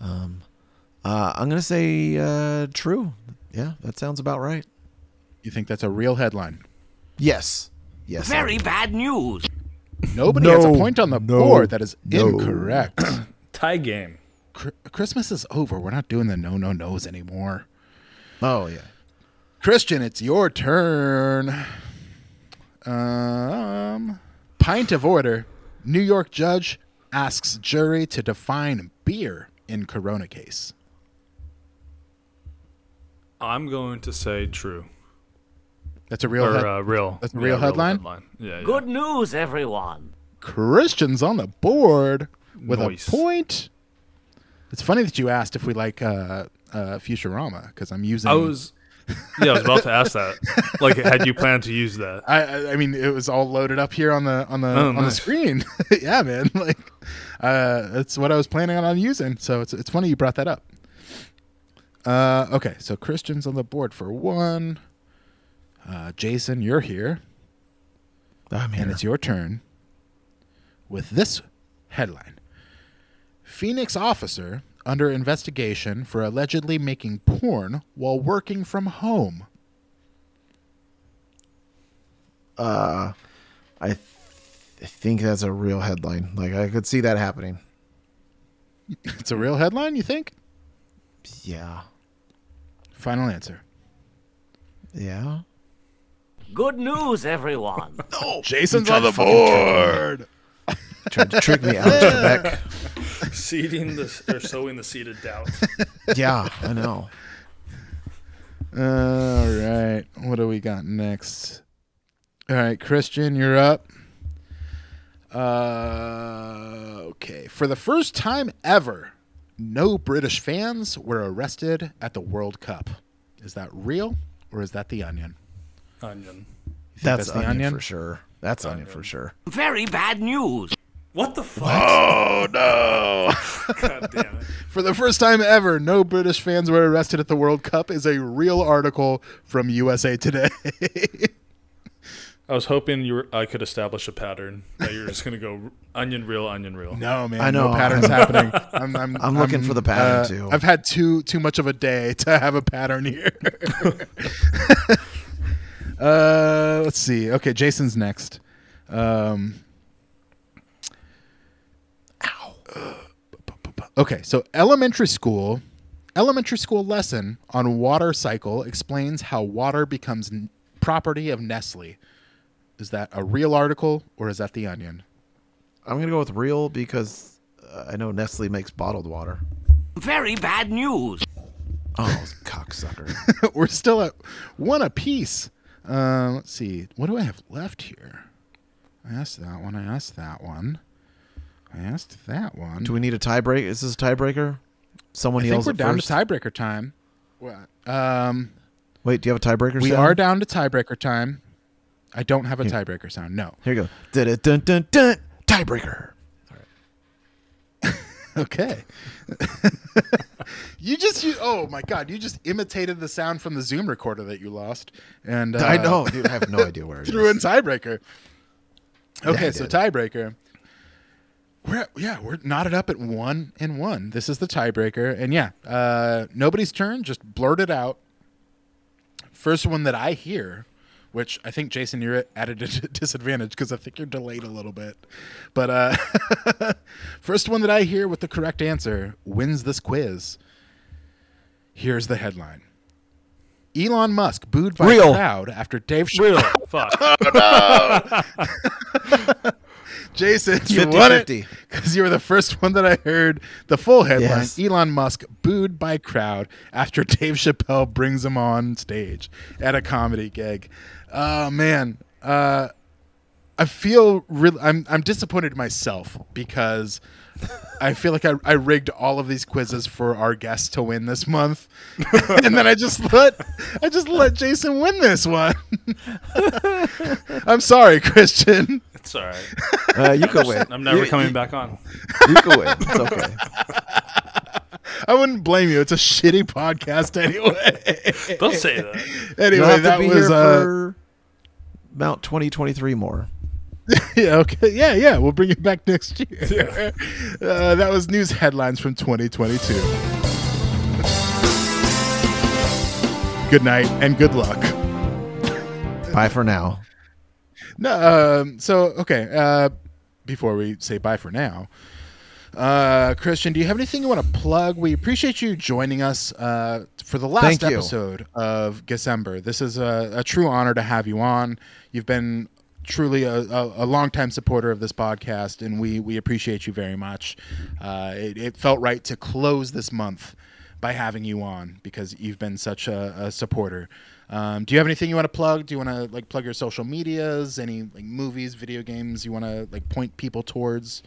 Uh, I'm gonna say uh, true. Yeah, that sounds about right. You think that's a real headline? Yes. Yes. Very bad news. Nobody has a point on the no, board. That is no. incorrect. Tie game. Cr- Christmas is over. We're not doing the no no nos anymore. Oh yeah. Christian, it's your turn. Um, pint of order. New York judge asks jury to define beer in Corona case. I'm going to say true. That's a real. or head- uh, real. That's a real headline? Yeah, yeah. Good news, everyone. Christian's on the board with Nice. a point. It's funny that you asked if we like uh, uh, Futurama because I'm using. I was. Yeah, I was about to ask that. Like, had you planned to use that? I, I- I mean, it was all loaded up here on the on the Oh, on the screen. yeah, man. Like, uh, that's what I was planning on using. So it's it's funny you brought that up. Uh, okay, so Christian's on the board for one. Uh, Jason, you're here, I'm here. and it's your turn. With this headline: Phoenix officer under investigation for allegedly making porn while working from home. uh, I, th- I think that's a real headline. Like I could see that happening. It's a real headline, you think? Yeah. Final answer. Yeah. Good news, everyone. Jason's on the board. Tried to trick me, Alex Trebek. Seeding the or sowing the seed of doubt. Yeah, I know. All right. What do we got next? All right, Christian, you're up. Uh, okay. For the first time ever, no British fans were arrested at the World Cup. Is that real or is that the Onion? Onion. That's, that's the onion, onion? for sure. That's onion for sure. Very bad news. What the fuck? Oh no! God damn it. For the first time ever, no British fans were arrested at the World Cup is a real article from USA Today. I was hoping you were, I could establish a pattern that you're just gonna go onion real, onion real. No, man. I know. No patterns happening. I'm, I'm, I'm looking for the pattern, uh, too. I've had too too much of a day to have a pattern here. Uh, let's see. Okay, Jason's next. Um, ow. Okay, so elementary school, elementary school lesson on water cycle explains how water becomes n- property of Nestle. Is that a real article or is that the Onion? I'm gonna go with real because uh, I know Nestle makes bottled water. Very bad news. Oh, cocksucker! We're still at one apiece. Uh, let's see. What do I have left here? I asked that one. I asked that one. I asked that one. Do we need a tiebreaker? Is this a tiebreaker? Someone I think we're down first. to tiebreaker time. What? Um, Wait, do you have a tiebreaker? Sound? We sound? are down to tiebreaker time. I don't have a tiebreaker sound. No. Here you go. Dun dun dun dun. Tiebreaker. Okay. you just you, oh my god, you just imitated the sound from the Zoom recorder that you lost, and uh, I know, dude. I have no idea where it threw in tiebreaker. Okay, I so tiebreaker. We're yeah, we're knotted up at one and one. This is the tiebreaker, and yeah, uh, nobody's turn. Just blurt it out. First one that I hear, which I think Jason, you're at a disadvantage because I think you're delayed a little bit. But uh, first one that I hear with the correct answer wins this quiz. Here's the headline. Elon Musk booed by Real. crowd after Dave Ch- Real. Fuck. Jason, you 50, won it because you were the first one that I heard. The full headline: Yes. Elon Musk booed by crowd after Dave Chappelle brings him on stage at a comedy gig. Oh man, uh, I feel really. I'm I'm disappointed in myself because I feel like I, I rigged all of these quizzes for our guests to win this month, and then I just let I just let Jason win this one. I'm sorry, Christian. It's all right. Uh, you can win. I'm never You- coming you, back on. You can win. It's okay. I wouldn't blame you. It's a shitty podcast anyway. Don't say that. anyway, You'll have that to be was here uh, for Mount 2023 more. yeah, okay, yeah, yeah. We'll bring it back next year. Uh, that was news headlines from 2022. Good night and good luck. Bye for now. No, um, so okay. Uh, before we say bye for now, uh, Christian, do you have anything you want to plug? We appreciate you joining us uh, for the last episode of December. This is a, a true honor to have you on. You've been truly a, a, a longtime supporter of this podcast, and we we appreciate you very much. Uh, it, it felt right to close this month by having you on because you've been such a, a supporter. Um, do you have anything you want to plug? Do you want to like plug your social medias? Any like movies, video games you want to like point people towards?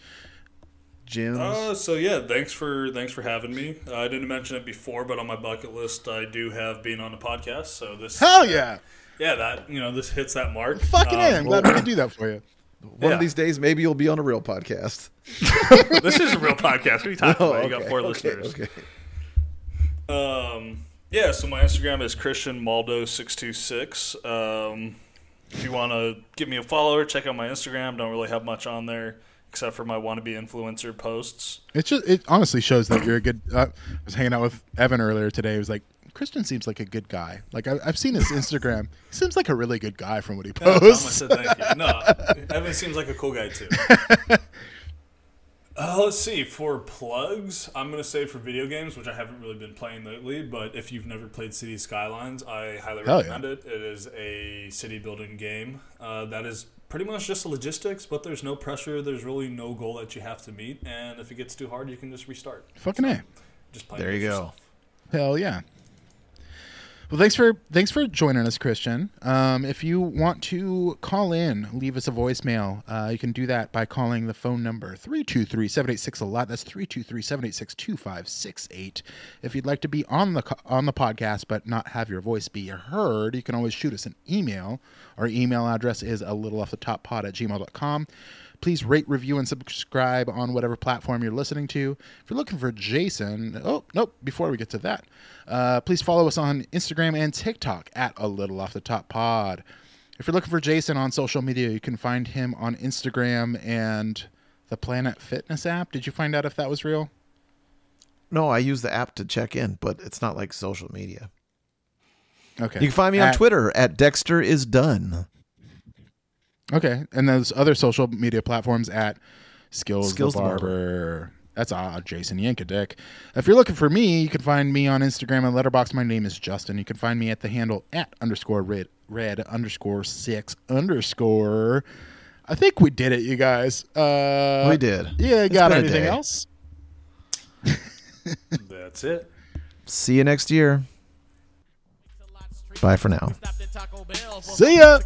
Gyms. Uh, so yeah, thanks for thanks for having me. Uh, I didn't mention it before, but on my bucket list, I do have being on a podcast. So this, Hell yeah! yeah, that you know, this hits that mark. Fucking Um, A, I'm glad we could do that for you. One yeah. of these days, maybe you'll be on a real podcast. This is a real podcast. What are you talking Oh, about? You got four okay, listeners. Okay. Um, yeah, so my Instagram is Christian Maldo six two six. Um, if you want to give me a follow, check out my Instagram. Don't really have much on there except for my wannabe influencer posts. It just it honestly shows that you're a good. Uh, I was hanging out with Evan earlier today. He was like, Christian seems like a good guy. Like I, I've seen his Instagram. He seems like a really good guy from what he Yeah, posts. said thank you. No, Evan seems like a cool guy too. Uh, let's see. For plugs, I'm gonna say for video games, which I haven't really been playing lately. But if you've never played City Skylines, I highly Hell recommend it. It is a city building game uh, that is pretty much just the logistics, but there's no pressure. There's really no goal that you have to meet, and if it gets too hard, you can just restart. Fucking a. Just play. There with you go. Hell yeah. Well, thanks for thanks for joining us, Christian. Um, if you want to call in, leave us a voicemail. Uh, you can do that by calling the phone number 323-786 a lot. That's 323-786-2568. If you'd like to be on the on the podcast but not have your voice be heard, you can always shoot us an email. Our email address is a little off the top pod at gmail.com. Please rate, review, and subscribe on whatever platform you're listening to. If you're looking for Jason, oh, nope, before we get to that, uh, please follow us on Instagram and TikTok at a little off the top pod. If you're looking for Jason on social media, you can find him on Instagram and the Planet Fitness app. Did you find out if that was real? No, I use the app to check in, but it's not like social media. Okay. You can find me on At- Twitter at Dexter is done. Okay, and those other social media platforms at Skills, Skills the the Barber. That's odd, Jason Yankadick. If you're looking for me, you can find me on Instagram and Letterboxd. My name is Justin. You can find me at the handle at underscore red red underscore six underscore. I think we did it, you guys. Uh, We did. Yeah, got anything else? That's it. See you next year. Bye for now. Stopped at Taco Bell for See ya.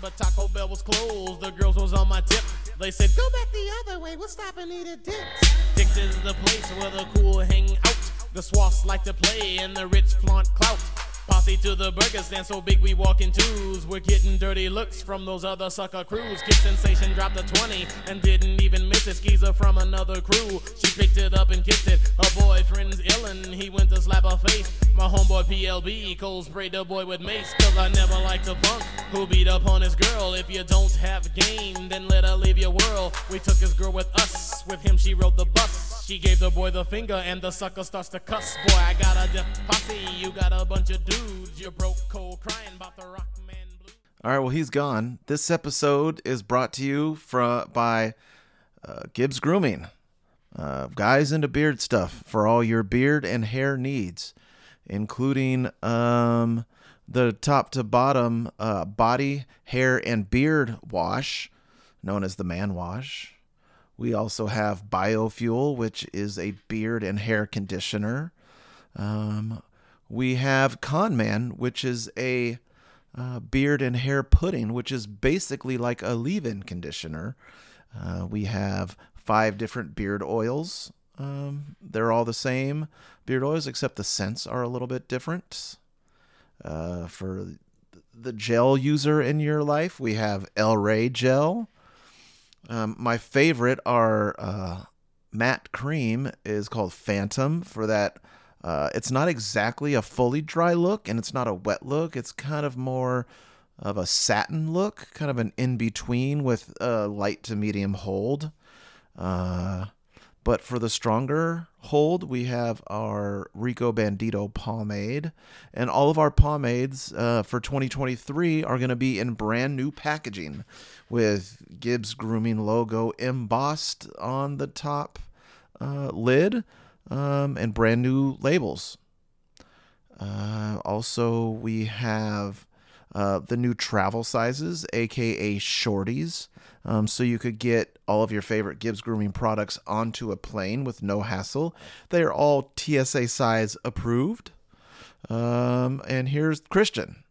but Taco Bell was closed. The girls was on my tip. They said, "Go back the other way. We'll stop and eat at Dick's." Dick's is the place where the cool hang out. The swaths like to play, and the rich flaunt clout. Posse to the burger stand so big we walk in twos. We're getting dirty looks from those other sucker crews. Kid Sensation dropped a 20 and didn't even miss it. Skeezer from another crew. She picked it up and kissed it. Her boyfriend's illin', he went to slap her face. My homeboy PLB cold sprayed the boy with mace. Cause I never liked a punk who beat up on his girl. If you don't have game, then let her leave your world. We took his girl with us. With him, she rode the bus. She gave the boy the finger and the sucker starts to cuss. Boy, I got a posse. You got a bunch of dudes. You're broke, cold, crying about the rock man blues. All right, well, he's gone. This episode is brought to you from by uh, Gibbs Grooming, uh, guys into beard stuff for all your beard and hair needs, including um, the top to bottom uh, body, hair, and beard wash, known as the man wash. We also have Biofuel, which is a beard and hair conditioner. Um, we have Conman, which is a uh, beard and hair pudding, which is basically like a leave-in conditioner. Uh, we have five different beard oils. Um, they're all the same beard oils, except the scents are a little bit different. Uh, for the gel user in your life, we have El Rey gel. Um, my favorite are uh, matte cream is called Phantom for that. Uh, it's not exactly a fully dry look and it's not a wet look. It's kind of more of a satin look, kind of an in between with a light to medium hold. Uh, but for the stronger hold, we have our Rico Bandito pomade. And all of our pomades uh, for 2023 are going to be in brand new packaging with Gibbs Grooming logo embossed on the top uh, lid um, and brand new labels. Uh, also, we have uh, the new travel sizes, aka shorties. Um, so you could get all of your favorite Gibbs grooming products onto a plane with no hassle. They are all TSA size approved. Um, and here's Christian.